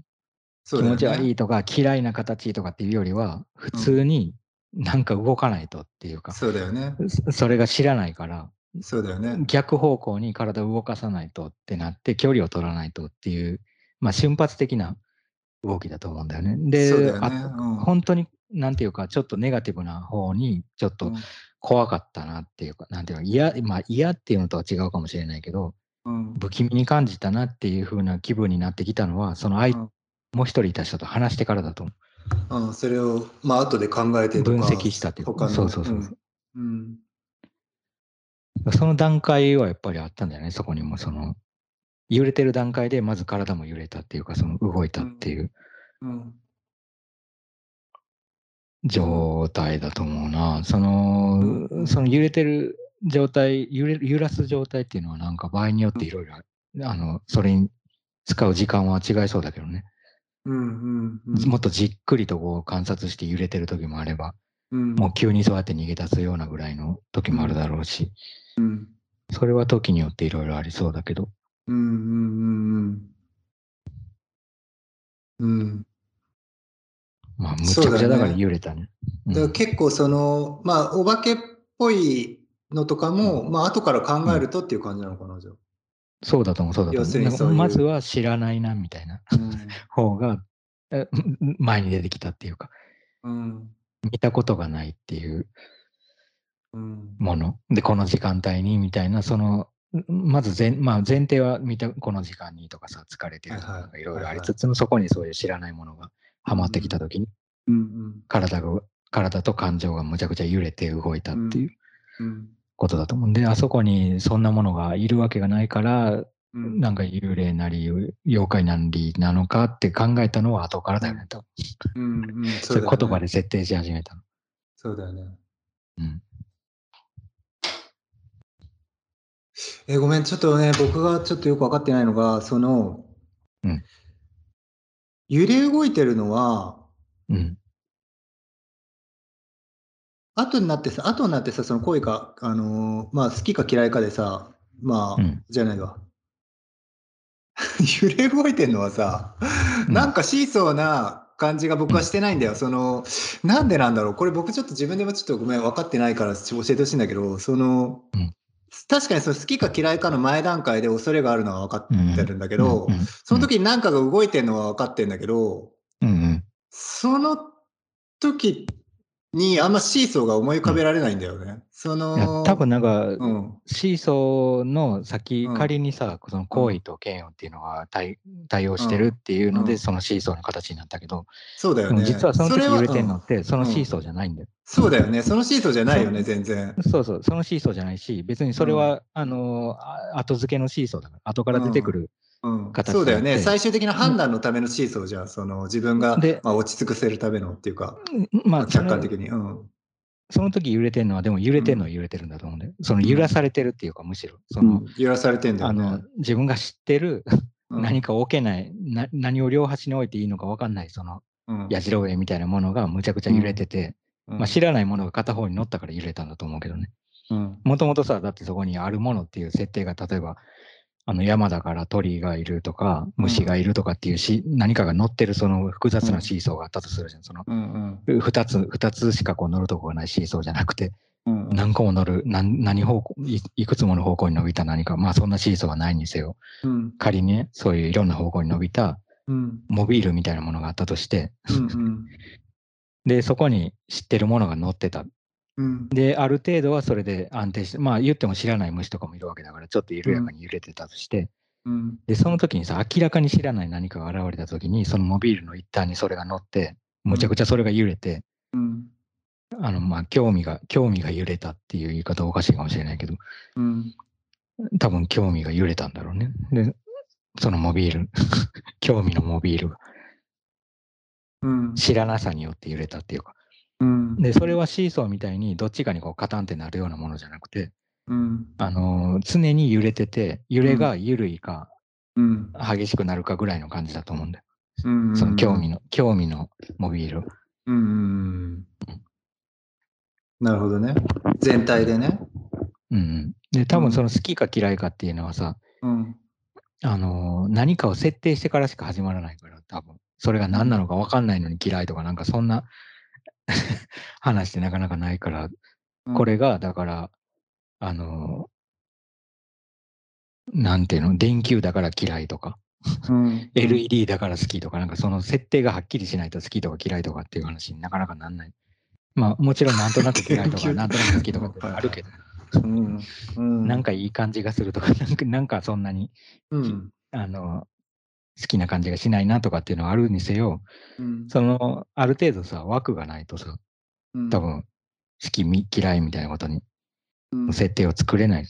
気持ち悪いとか嫌いな形とかっていうよりは、普通になんか動かないとっていうか、そうだよね。そそれが知らないから、そうだよね。逆方向に体を動かさないとってなって、距離を取らないとっていう、まあ、瞬発的な動きだと思うんだよね。で、ねあうん本当に、なんていうか、ちょっとネガティブな方に、ちょっとうん怖かったなっていうか、なんていうか、嫌、まあ、嫌っていうのとは違うかもしれないけど、うん不気味に感じたなっていう風な気分になってきたのは、その相、うんもう一人いた人と話してからだと思うん、それを、まあ、後で考えて分析したっていうか、そうそうそう。うん。その段階はやっぱりあったんだよね、そこにも。その、揺れてる段階で、まず体も揺れたっていうか、その動いたっていううん。状態だと思うな。その、うんその揺れてる状態、揺れ揺らす状態っていうのは、なんか場合によっていろいろ、あの、それに使う時間は違いそうだけどね。うん。うん。うんもっとじっくりとこう観察して揺れてる時もあれば、うん。もう急にそうやって逃げ出すようなぐらいの時もあるだろうし、うん。それは時によっていろいろありそうだけど、うん。うん。うん。うん。まあ、むちゃくちゃだから揺れたね。うん結構その、まあ、お化けっぽいのとかも、まあ、後から考えるとっていう感じなのかな、じゃあ。そうだと思う、そうだと要思う。ういうらまずは知らないな、みたいな方が、え前に出てきたっていうか、うん。見たことがないっていううん。もの。で、この時間帯に、みたいな、その、まず前,、まあ、前提は見たこの時間にとかさ、疲れてるとかいろいろありつつも、そこにそういう知らないものがはまってきたときに、うん。体が、体と感情がむちゃくちゃ揺れて動いたっていううん。ことだと思うんで、あそこにそんなものがいるわけがないから、うん。なんか幽霊なり、妖怪なりなのかって考えたのは後からだよね、多分。うん。うん。言葉で設定し始めたの。そうだよね。うん。え、ごめん、ちょっとね、僕がちょっとよく分かってないのが、その、うん揺れ動いてるのは、うん。後になってさ、後になってさ、その恋か、あのーまあ、好きか嫌いかでさ、まあ、うんじゃないわ。(laughs) 揺れ動いてるのはさ、うんなんかシーソーな感じが僕はしてないんだよ。その、なんでなんだろう。これ僕ちょっと自分でもちょっとごめん、分かってないから教えてほしいんだけど、その、うん確かにその好きか嫌いかの前段階で恐れがあるのは分かってるんだけど、うんうんその時に何かが動いてるのは分かってるんだけど、うんうん。その時にあんまシーソーが思い浮かべられないんだよね。その、多分なんか、うん、シーソーの先、うん仮にさ、その行為と嫌悪っていうのが対対応してるっていうので、うんそのシーソーの形になったけど、そうだよね。実はその時揺れてんのうんって、そのシーソーじゃないんだよ。そうだよね。そのシーソーじゃないよね、そ全然。そうそう、そのシーソーじゃないし、別にそれは、あのあ後付けのシーソーだから、後から出てくる。うん、形そうだよね。最終的な判断のためのシーソーじゃん。その自分が、でまあ、落ち着かせるためのっていうか、まあ、客観的に。うん。その時揺れてるのは、でも揺れてるのは揺れてるんだと思うんだよ。その揺らされてるっていうか、むしろ、その、揺らされてんだよあのね。自分が知ってるうん何か置けない、な何を両端に置いていいのか分かんない、そのうんやじろべえみたいなものがむちゃくちゃ揺れてて、うんまあ、知らないものが片方に乗ったから揺れたんだと思うけどね。うんもともとさ、だってそこにあるものっていう設定が、例えば、あの山だから鳥がいるとか、虫がいるとかっていうし、何かが乗ってるその複雑なシーソーがあったとするじゃん。そのうんうん。二つ、二つしかこう乗るとこがないシーソーじゃなくて、うん何個も乗る、何何方向い、いくつもの方向に伸びた何か、まあそんなシーソーはないにせよ、うん。仮にね、そういういろんな方向に伸びたうん。モビールみたいなものがあったとして、うん (laughs) で、そこに知ってるものが載ってた。うん。で、ある程度はそれで安定して、まあ言っても知らない虫とかもいるわけだから、ちょっと緩やかに揺れてたとして、うん。で、その時にさ、明らかに知らない何かが現れた時に、そのモビールの一端にそれが乗って、むちゃくちゃそれが揺れて、うん。あの、まあ、興味が、興味が揺れたっていう言い方はおかしいかもしれないけど、うん。多分興味が揺れたんだろうね。で、そのモビール、(laughs) 興味のモビールがうん。知らなさによって揺れたっていうか。うん。で、それはシーソーみたいにどっちかにこうカタンってなるようなものじゃなくて、うん。あのー常に揺れてて、揺れが緩いかうん。激しくなるかぐらいの感じだと思うんだよ。うん。その興味の、興味のモビール。うんうん。なるほどね。全体でね。うんうん。で、多分その好きか嫌いかっていうのはさ、うん。あのー何かを設定してからしか始まらないから、多分。それが何なのか分かんないのに嫌いとか、なんかそんな (laughs) 話ってなかなかないから、これが、だから、あのーなんていうの、電球だから嫌いとか、うん、(laughs) LED だから好きとか、なんかその設定がはっきりしないと好きとか嫌いとかっていう話になかなかなんない。まあもちろんなんとなく嫌いとか、(laughs) なんとなく好きとかってあるけど、うん。うん。なんかいい感じがするとか、なんかなんかそんなに、うん。あの、好きな感じがしないなとかっていうのはあるにせよ、うん。その、ある程度さ、枠がないとさ、うん多、分、好き、み嫌いみたいなことに、うん設定を作れない。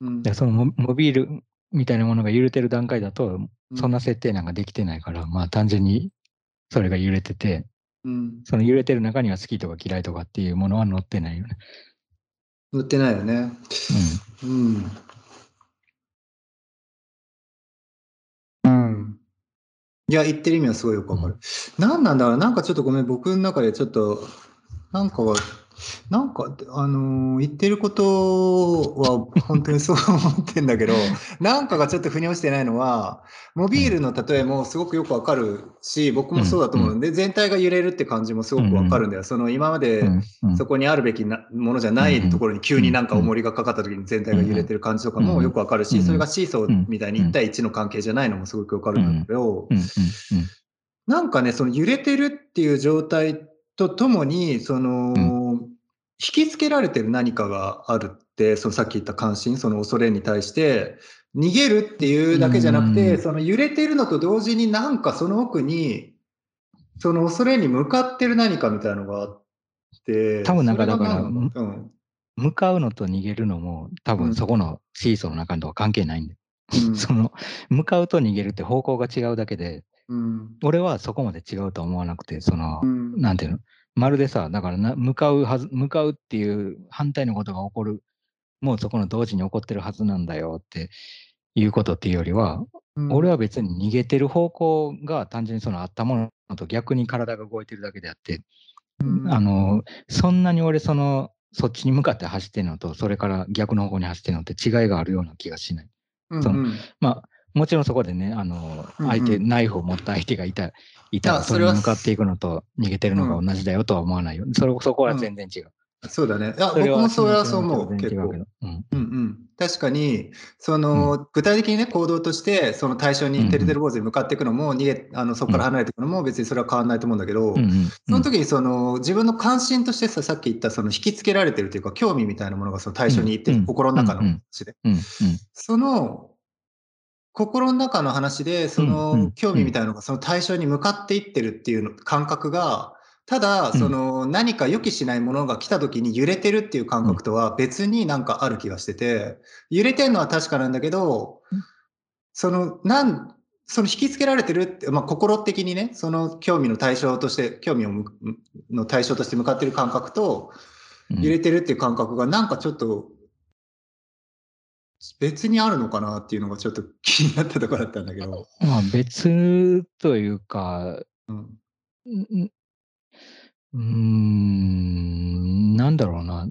うんでそのモモビールみたいなものが揺れてる段階だと、うんそんな設定なんかできてないから、まあ単純にそれが揺れてて、うん。その揺れてる中には好きとか嫌いとかっていうものは載ってないよね。乗ってないよね。うん。うん。いや、言ってる意味はすごいよくわかる。何なんだろうなんかちょっとごめん、僕の中でちょっと、なんかは、なんか、あのー言ってることは本当にそう思ってんだけど、(laughs) なんかがちょっと腑に落ちてないのは、モビールの例えもすごくよくわかるし、僕もそうだと思うんで、全体が揺れるって感じもすごくわかるんだよ。その今まで、そこにあるべきなものじゃないところに急になんか重りがかかった時に全体が揺れてる感じとかもよくわかるし、うんそれがシーソーみたいに1対1の関係じゃないのもすごくわかるんだけどなんかね、その揺れてるっていう状態とともに、その、引きつけられてる何かがあるって、そのさっき言った関心、その恐れに対して、逃げるっていうだけじゃなくうて、ん。その揺れてるのと同時になんかその奥に、その恐れに向かってる何かみたいなのがあって、多分なんかだからうん。向かうのと逃げるのも、多うん。分そこのシーソーの中とは関係ないんで、うん。(laughs) その向かうと逃げるって方向が違うだけで、うん。俺はそこまで違うとは思わなくて、その、うんなんていうの、まるでさ、だからな向かうはず、向かうっていう反対のことが起こる、もうそこの同時に起こってるはずなんだよっていうことっていうよりは、俺は別に逃げてる方向が単純にそのあったものと逆に体が動いてるだけであって、うん。あの、そんなに俺その、そっちに向かって走ってるのと、それから逆の方向に走ってるのって違いがあるような気がしない。そのうんうん。まあ、もちろんそこでね、あの、うんうん。相手、ナイフを持った相手がいた、いたら、それに向かっていくのと逃げてるのが同じだよとは思わないよ。それそこは全然違う。そうだね。いや、それ僕もそれはそう思う、結構。うん。うんうん、確かに、その、具体的にね、行動として、その対象に、てるてる坊主に向かっていくのも、逃げ、あの、そこから離れていくのも、別にそれは変わらないと思うんだけど、うんうん。その時に、その、自分の関心としてさ、さっき言った、その、引きつけられてるというか、興味みたいなものが、その対象にいって心の中の。うん。うん。その、心の中の話で、そのん興味みたいなのがその対象に向かっていってるっていうの感覚が、ただ、うん。その何か予期しないものが来た時に揺れてるっていう感覚とは別になんかある気がしてて、揺れてるのは確かなんだけどうん、その、なん、その引きつけられてるって、まあ心的にね、その興味の対象として、興味をむの対象として向かってる感覚と、うん。揺れてるっていう感覚がなんかちょっと別にあるのかなっていうのがちょっと気になったところだったんだけど。まあ別というか、うんんうーん、なんだろうな。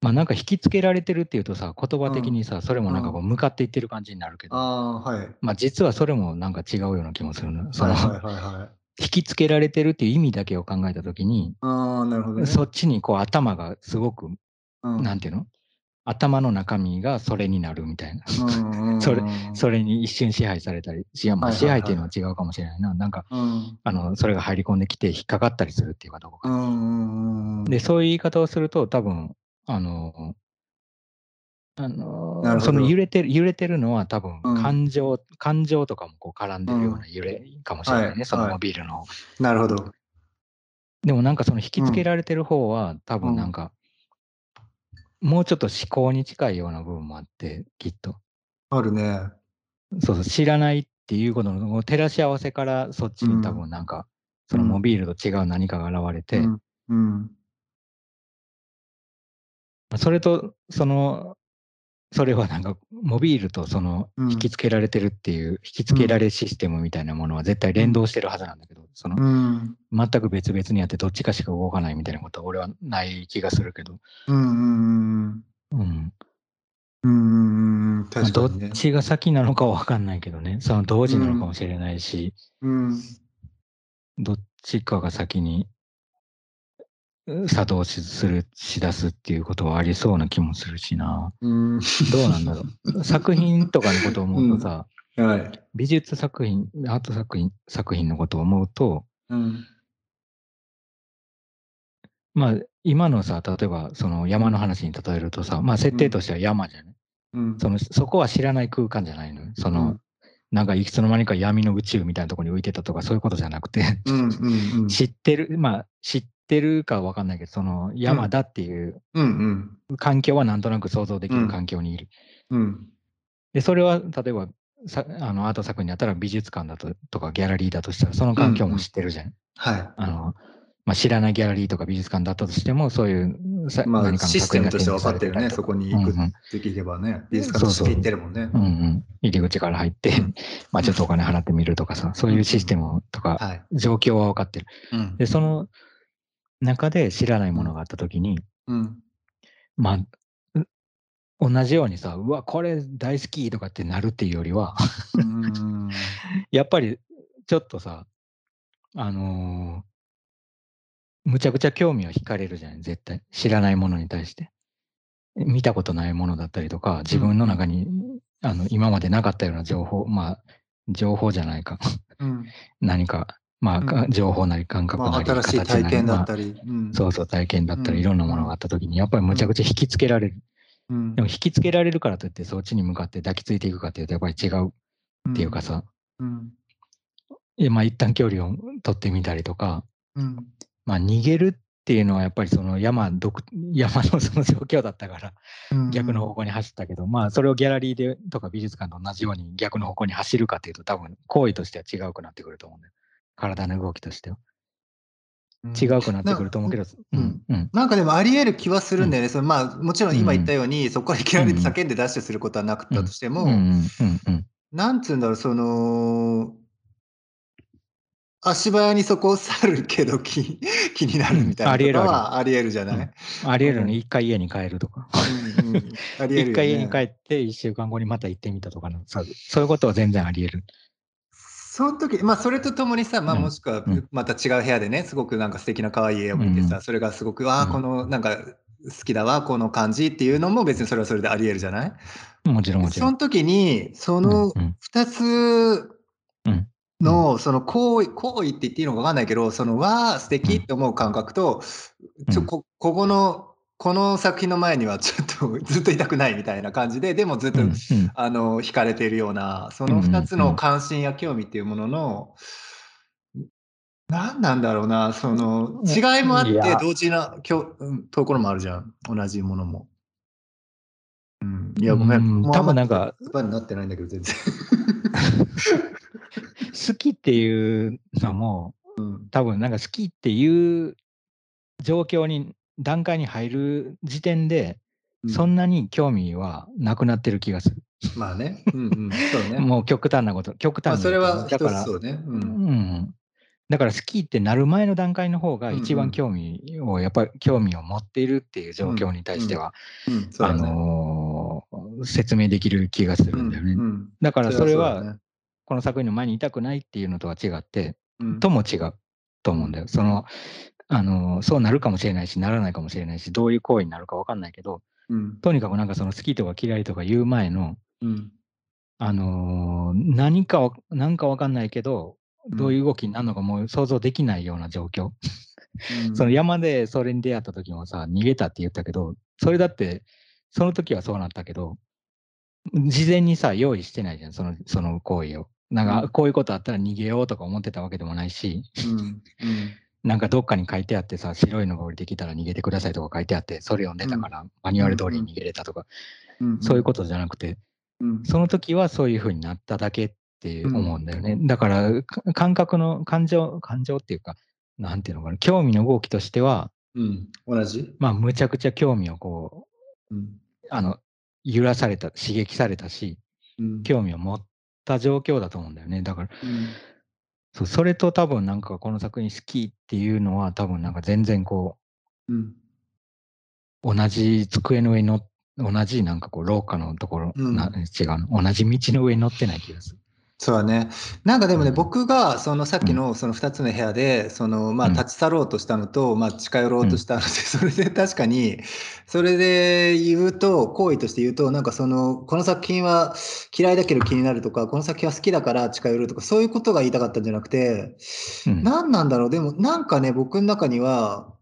まあなんか引きつけられてるっていうとさ、言葉的にさ、それもなんかこう向かっていってる感じになるけど。まあ実はそれもなんか違うような気もするな。その、はいはいはいはい。引きつけられてるっていう意味だけを考えたときに、ああ、なるほどね。そっちにこう頭がすごく、うんなんていうの？頭の中身がそれになるみたいな。うんそれうんそれに一瞬支配されたり、支配っていうのは違うかもしれないな。なんか、うんあの、それが入り込んできて引っかかったりするっていうかどこか。うんうんうんで、そういう言い方をすると、多分、あの、あのその揺れてる、揺れてるのは多分うん感情、感情とかもこう絡んでるような揺れかもしれないね、はいそのはいモビールの。なるほど。でもなんかその引きつけられてる方は、多分なんか、もうちょっと思考に近いような部分もあって、きっと。あるね。そうそう、知らないっていうことの照らし合わせから、そっちに多分なんか、そのモビールと違う何かが現れて、うん。うん。それと、その、それはなんか、モビールとそのうん。引きつけられてるっていう、引きつけられシステムみたいなものは絶対連動してるはずなんだけど、そのうん。全く別々にあってどっちかしか動かないみたいなことは俺はない気がするけど、うんうんうん。うん。うん。まあどっ。ちが先なのかは分かんないけどね、その同時なのかもしれないし、うん。どっちかが先にう作動しするしだすっていうことはありそうな気もするしな。うん。どうなんだろう。(laughs) 作品とかのことを思うとさ、はい。美術作品、アート作品作品のことを思うと、うん。まあ、今のさ、例えばその山の話に例えるとさ、まあ、設定としては山じゃない、うん。そのそこは知らない空間じゃないの？よ。その、うん。なんかいくつの間にか闇の宇宙みたいなところに浮いてたとかそういうことじゃなくて、うんうんうん。(laughs) 知ってる、まあ、知ってるかわかんないけど、その山だっていううんうん環境はなんとなく想像できうんる環境にいる。うんで、それは例えばさあのアート作品だったら美術館だととかギャラリーだとしたら、その環境も知ってるじゃん。はい。あのまあ、知らないギャラリーとか美術館だったとしても、そういうさまあ、何かのシステムとして分かってるね。そこに行くうんうんって聞けばね。美術館として行ってるもんね。うんうん、入り口から入って、うん (laughs) まあちょっとお金払ってみるとかさ、そういうシステムとか、はい。状況は分かってる。うんで、その中で知らないものがあったときに、うんまあ、う同じようにさ、うわ、これ大好きとかってなるっていうよりは、うん (laughs) やっぱりちょっとさ、あのーむちゃくちゃ興味は惹かれるじゃない、絶対。知らないものに対して。見たことないものだったりとか、自分の中に、あの今までなかったような情報、まあ、情報じゃないか。うん (laughs) 何か、まあ、情報なり感覚まあ、なり、新しい体験だまあったり。うん。そうそう、体験だったうん。り、いろんなものがあったときに、やっぱりむちゃくちゃ引きつけられる。うん。でも引きつけられるからといって、そっちに向かって抱きついていくかっていうと、やっぱり違うっていうかさ、うん。いやまあ一旦距離を取ってみたりとか、うん。まあ逃げるっていうのはやっぱりその山独 (laughs) 山のその状況だったからうん。逆の方向に走ったけど、まあそれをギャラリーでとか美術館と同じように逆の方向に走るかっていうと多分行為としては違うくなってくると思うんだよ。体の動きとしては。違うくなってくると思うけど、うん。うんうん。なんかでもあり得る気はするんだよね。そのまあもちろん今言ったように、そこからいきなり叫んでダッシュすることはなかったとしても、うんうんうんうん。なんつうんだろう、その、足早にそこを去るけど気 (laughs) 気になるみたいなうんあり得ることはあり得るじゃない、ありえるの一回家に帰るとか。(laughs) 一回家に帰って一週間後にまた行ってみたとかそういうことは全然あり得る。その時、まあそれとともにさ、まあうん。もしくはうん。また違う部屋でね、すごくなんか素敵な可愛い絵を見てさ、うん。それがすごく、ああ、うんこのなんか好きだわ、この感じっていうのも別にそれはそれであり得るじゃない？もちろんもちろん。その時に、そのうんうん。2つうん。の、その行為、行為って言っていいのか分かんないけど、そのわあ、素敵って思う感覚と、ちょ、うんこ、ここの、この作品の前にはちょっとずっといたくないみたいな感じで、(laughs) でもずっと、うんうんあの、惹かれているような、その2つの関心や興味っていうものの、何なんだろうな、その、違いもあって同時なきょうんところもあるじゃん。同じものも。うん。いや、ごめ。うんん多分なんか言葉になってないんだけど、全然。好きっていうのもうん。多分なんか好きっていう状況に段階に入る時点で、そんなに興味はなくなってる気がする。まあね。うんうん。そうね。(laughs) もう極端なこと、極まあ、端なそれは一だからつそうね。う。うんん、だから好きってなる前の段階の方が一うんうん番興味を、やっぱり興味を持っているっていう状況に対しては、うん、そうあだね。のー説明できる気がするんだよね。うんうんだからそれは、この作品の前にいたくないっていうのとは違って、うんとも違うと思うんだよ。その、あのーそうなるかもしれないし、ならないかもしれないし、どういう行為になるか分かんないけど、うん。とにかくなんかその好きとか嫌いとか言う前の、うん。あのー何かわ、なんかわかんないけど、どういう動きになるのかもう想像できないような状況。うんその山でそれに出会った時もさ、逃げたって言ったけど、それだって、その時はそうなったけど、事前にさ、用意してないじゃん、そのその行為を。なんか、うんこういうことあったら逃げようとか思ってたわけでもないし、うん。うん。なんかどっかに書いてあってさ、白いのが降りてきたら逃げてくださいとか書いてあって、それ読んでたから、マニュアル通りに逃げれたとか、うん。そういうことじゃなくて、うん。その時はそういう風になっただけって思うんだよね。だから、か感覚の感情、感情っていうか、なんていうのかな、興味の動きとしては、うん。同じ？まあ、むちゃくちゃ興味をこう、うん。あの、揺らされた、刺激されたし、うん。興味を持った状況だと思うんだよね。だから、うん。そうそれと多分なんかこの作品好きっていうのは多分なんか全然こうん。う、同じ机の上に乗っ同じなんかこう廊下のところ、うんな違うの、同じ道の上に乗ってない気がする。そうだね。なんかでもね、うん。僕がそのさっきのその2つの部屋で、そのまあうん。立ち去ろうとしたのと、まあ近寄ろうとしたので、(laughs) それで確かに、それで言うと、行為として言うと、なんかその、この作品は嫌いだけど気になるとか、この作品は好きだから近寄るとか、そういうことが言いたかったんじゃなくて、うん。何なんだろう、でもなんかね、僕の中には、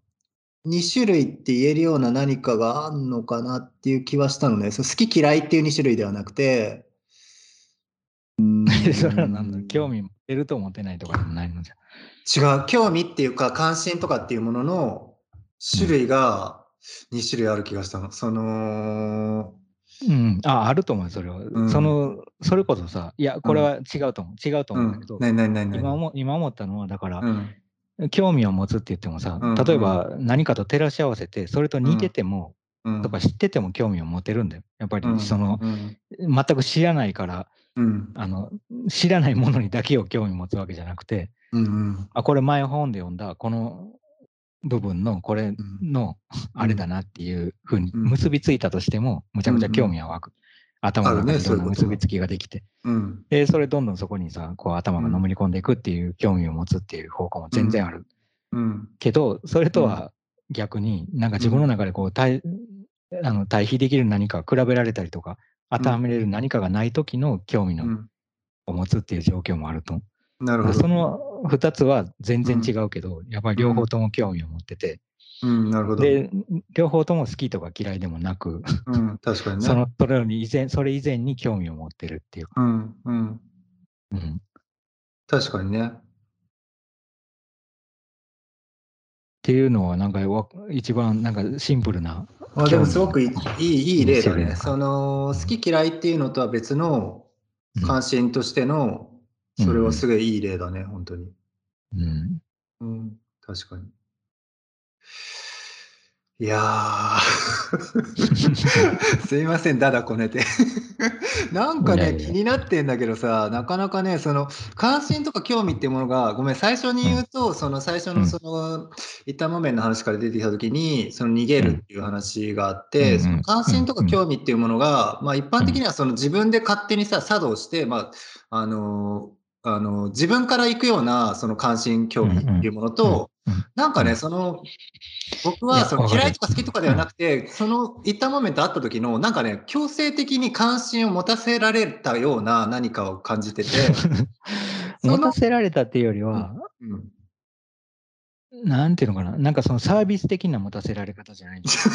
2種類って言えるような何かがあんのかなっていう気はしたのね。そう好き嫌いっていう2種類ではなくて、(laughs) それはなんだ興味持ってると思ってないとかでもないのじゃ。違う、興味っていうか関心とかっていうものの種類が2種類ある気がしたの。その、うん、あ、あると思う、それは。うん。その、それこそさ、いや、これは違うと思う。違うとうん思うん。だけど、、今思今思ったのは、だから、うん、興味を持つって言ってもさ、うん。例えば何かと照らし合わせて、それと似てても、うん、とか知ってても興味を持てるんだよ。やっぱりうん。その、うん、全く知らないから、うん、あの、知らないものにだけを興味持つわけじゃなくて、うん、うん、あ、これ前本で読んだ、この部分のこれのあれだなっていうふうにうん。結びついたとしても、むちゃくちゃ興味は湧く。頭の中でい結びつきができて。うん、で、それどんどんそこにさ、こう頭がのめり込んでいくっていう興味を持つっていう方向も全然ある。うん、けど、それとは逆に、なんか自分の中でこう対、あの対比できる何か、比べられたりとか、当てはめれる何かがない時の興味の、うん。を持つっていう状況もあると。なるほど。その2つは全然違うけど、やっぱり両方とも興味を持ってて、うん、なるほど。で、両方とも好きとか嫌いでもなく、うん、確かにね。その、それより以前、それ以前に興味を持ってるっていうか、うん、うん、うん。確かにね。っていうのは、なんかわ一番なんかシンプルな、あでもすごくいいいい例だね。その好き嫌いっていうのとは別のうん関心としての、それはすごいいい例だね、本当に。うん、うん、確かに。いやー、(laughs) すいません、だだこねて。(laughs) なんかね、気になってんだけどさ、なかなかね、その関心とか興味っていうものが、ごめん、最初に言うと、その最初うん。のその一旦場面の話から出てきたときに、その逃げるっていう話があって、うんその関心とか興味っていうものが、まあ一般的にはその自分で勝手にさ、作動して、まあ、あの、あの自分から行くようなその関心興味っていうものと、うん。うん。なんかね、うん。その、僕はその嫌いとか好きとかではなくて、その一旦場面と会った時の、なんかね、強制的に関心を持たせられたような何かを感じてて、(laughs) 持たせられたっていうよりは、うんなんていうのかな、なんかそのサービス的な持たせられ方じゃないんですよ。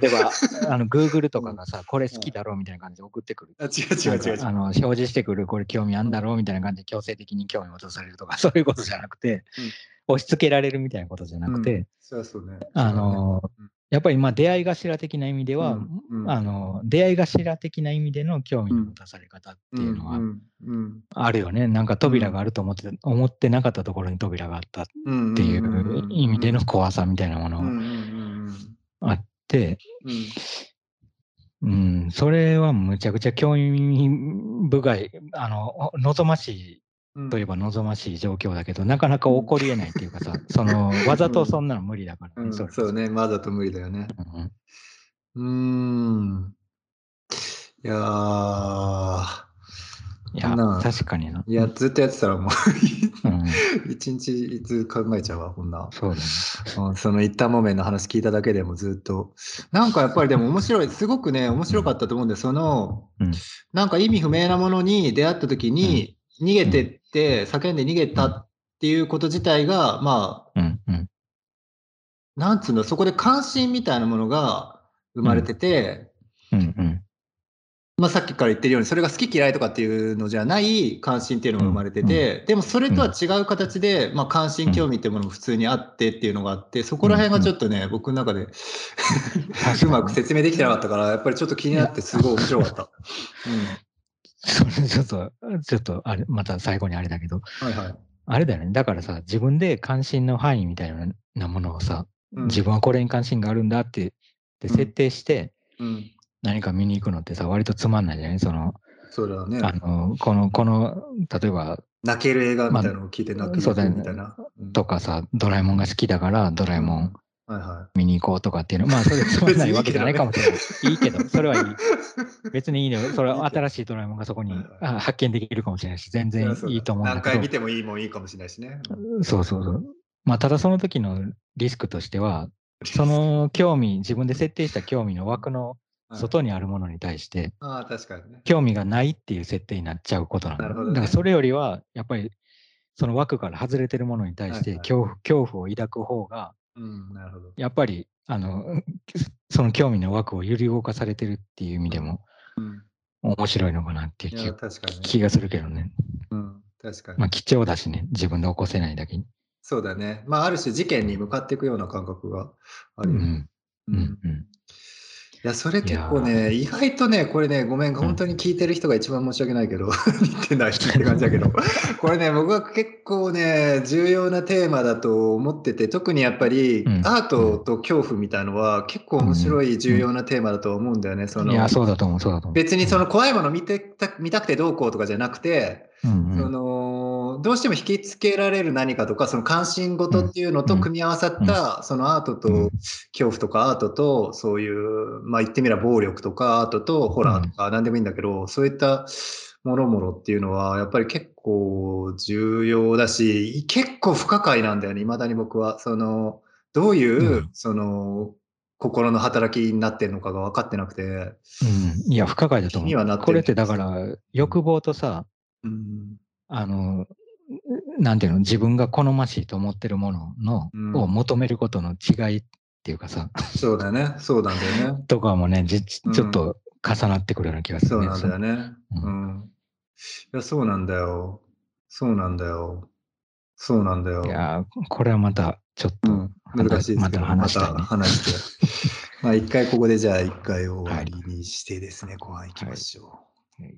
例えば、あの Google とかがさ、これ好きだろうみたいな感じで送ってくる。あ違う違う違う違う。あの表示してくる、これ興味あんだろうみたいな感じで強制的に興味持たされるとか、そういうことじゃなくて、押し付けられるみたいなことじゃなくて、うんそうそうね。あのうんやっぱりまあ出会い頭的な意味では、うんうん。あの出会い頭的な意味での興味の持たされ方っていうのはあるよね。なんか扉があると思って、思ってなかったところに扉があったっうんていう意味での怖さみたいなものがうんあって、うん。うん、それはむちゃくちゃ興味深い、あの、望ましいうんといえば望ましい状況だけど、なかなか起こりえないっていうかさ、(laughs) その、わざとそんなの無理だからね、うんそれそうね、わざと無理だよね。うんうーん。いやー。いや確かにな。いや、ずっとやってたらもううん、(laughs) 一日ずつ考えちゃうわ、こんな。そうだね。うんその一旦モメンの話聞いただけでもずっと。なんかやっぱりでも面白い、すごくね、面白かったと思うんで、その、うんなんか意味不明なものに出会った時に、逃げてって、叫んで逃げたっていうこと自体が、まあ、うんうん。なんつうの、そこで関心みたいなものが生まれてて、うんうん。まあさっきから言ってるように、それが好き嫌いとかっていうのじゃない関心っていうのが生まれてて、でもそれとは違う形で、まあ関心、興味っていうものも普通にあってっていうのがあって、そこら辺がちょっとね、僕の中で (laughs) うまく説明できてなかったから、やっぱりちょっと気になってすごい面白かった。それちょっと、ちょっと、あれ、また最後にあれだけど、うん。はいはい。あれだよね。だからさ、自分で関心の範囲みたいななものをさ、うん自分はこれに関心があるんだって、でうん設定してうん。何か見に行くのってさ、割とつまんないじゃない？その、そうだね。あの、この、この、例えば、泣ける映画みたいなのを聞いて泣くみたいな。うんとかさ、ドラえもんが好きだから、ドラえもんはいは見に行こうとかっていうの、まあ、それつまんないわけじゃないかもしれない。いいけど、それはいい。別にいいのよ。それは新しいドラえもんがそこに発見できるかもしれないし、全い。然いいと思うんだ何けど。回見てもいいもんいいかもしれないしね。そうそうそう。まあ、ただその時のリスクとしては、その興味、自分で設定した興味の枠の外にあるものに対して、ああ、確かにね。興味がないっていう設定になっちゃうことなんだ。なるほどねだからそれよりは、やっぱり、その枠から外れてるものに対して恐怖、恐怖を抱く方が、うん、なるほど。やっぱり、あの、(laughs) その興味の枠を揺り動かされてるっていう意味でもうん。面白いのかなっていう気がね。気がするけどね。うん、確かに。まあ貴重だしね、自分で起こせないだけに。そうだね。まあ、ある種事件に向かっていくような感覚がある。うん。ううんん。うん。いや、それ結構ね、意外とね、これね、ごめん、本当に聞いてる人が一番申し訳ないけど、見てないって感じだけど、(laughs) これね、僕は結構ね、重要なテーマだと思ってて、特にやっぱりうん。アートと恐怖みたいのは結構面白い重要なテーマだと思うんだよね。その。いや、そうだと思う、そうだと思う。別にその怖いもの見てた見たくてどうこうとかじゃなくて、そのどうしても引きつけられる何かとかその関心事っていうのと組み合わさった、そのアートうん。と恐怖とかアートとそういうまあ言ってみれば暴力とかアートとホラーとか何でもいいんだけど、そういったもろもろっていうのはやっぱり結構重要だし結構不可解なんだよねいまだに僕は。そのどういう、うん。その心の働きになってるのかが分かってなくて、うん、いや、不可解だと思う。これってだから、欲望とさ、うん。あの、なんていうの、自分が好ましいと思ってるものの、うんを求めることの違いっていうかさ、そうだよねそうなんだよね。(laughs) とかもね、じうんちょっと重なってくるような気がするね。そうなんだよね。ううん。いや、そうなんだよ。そうなんだよ。そうなんだよ。いやー、これはまた、ちょっと、うん、難しいですけど、また話したいねまた話して。(laughs) まあ、一回ここでじゃあ、一回終わりにしてですね、後半行きましょう。はい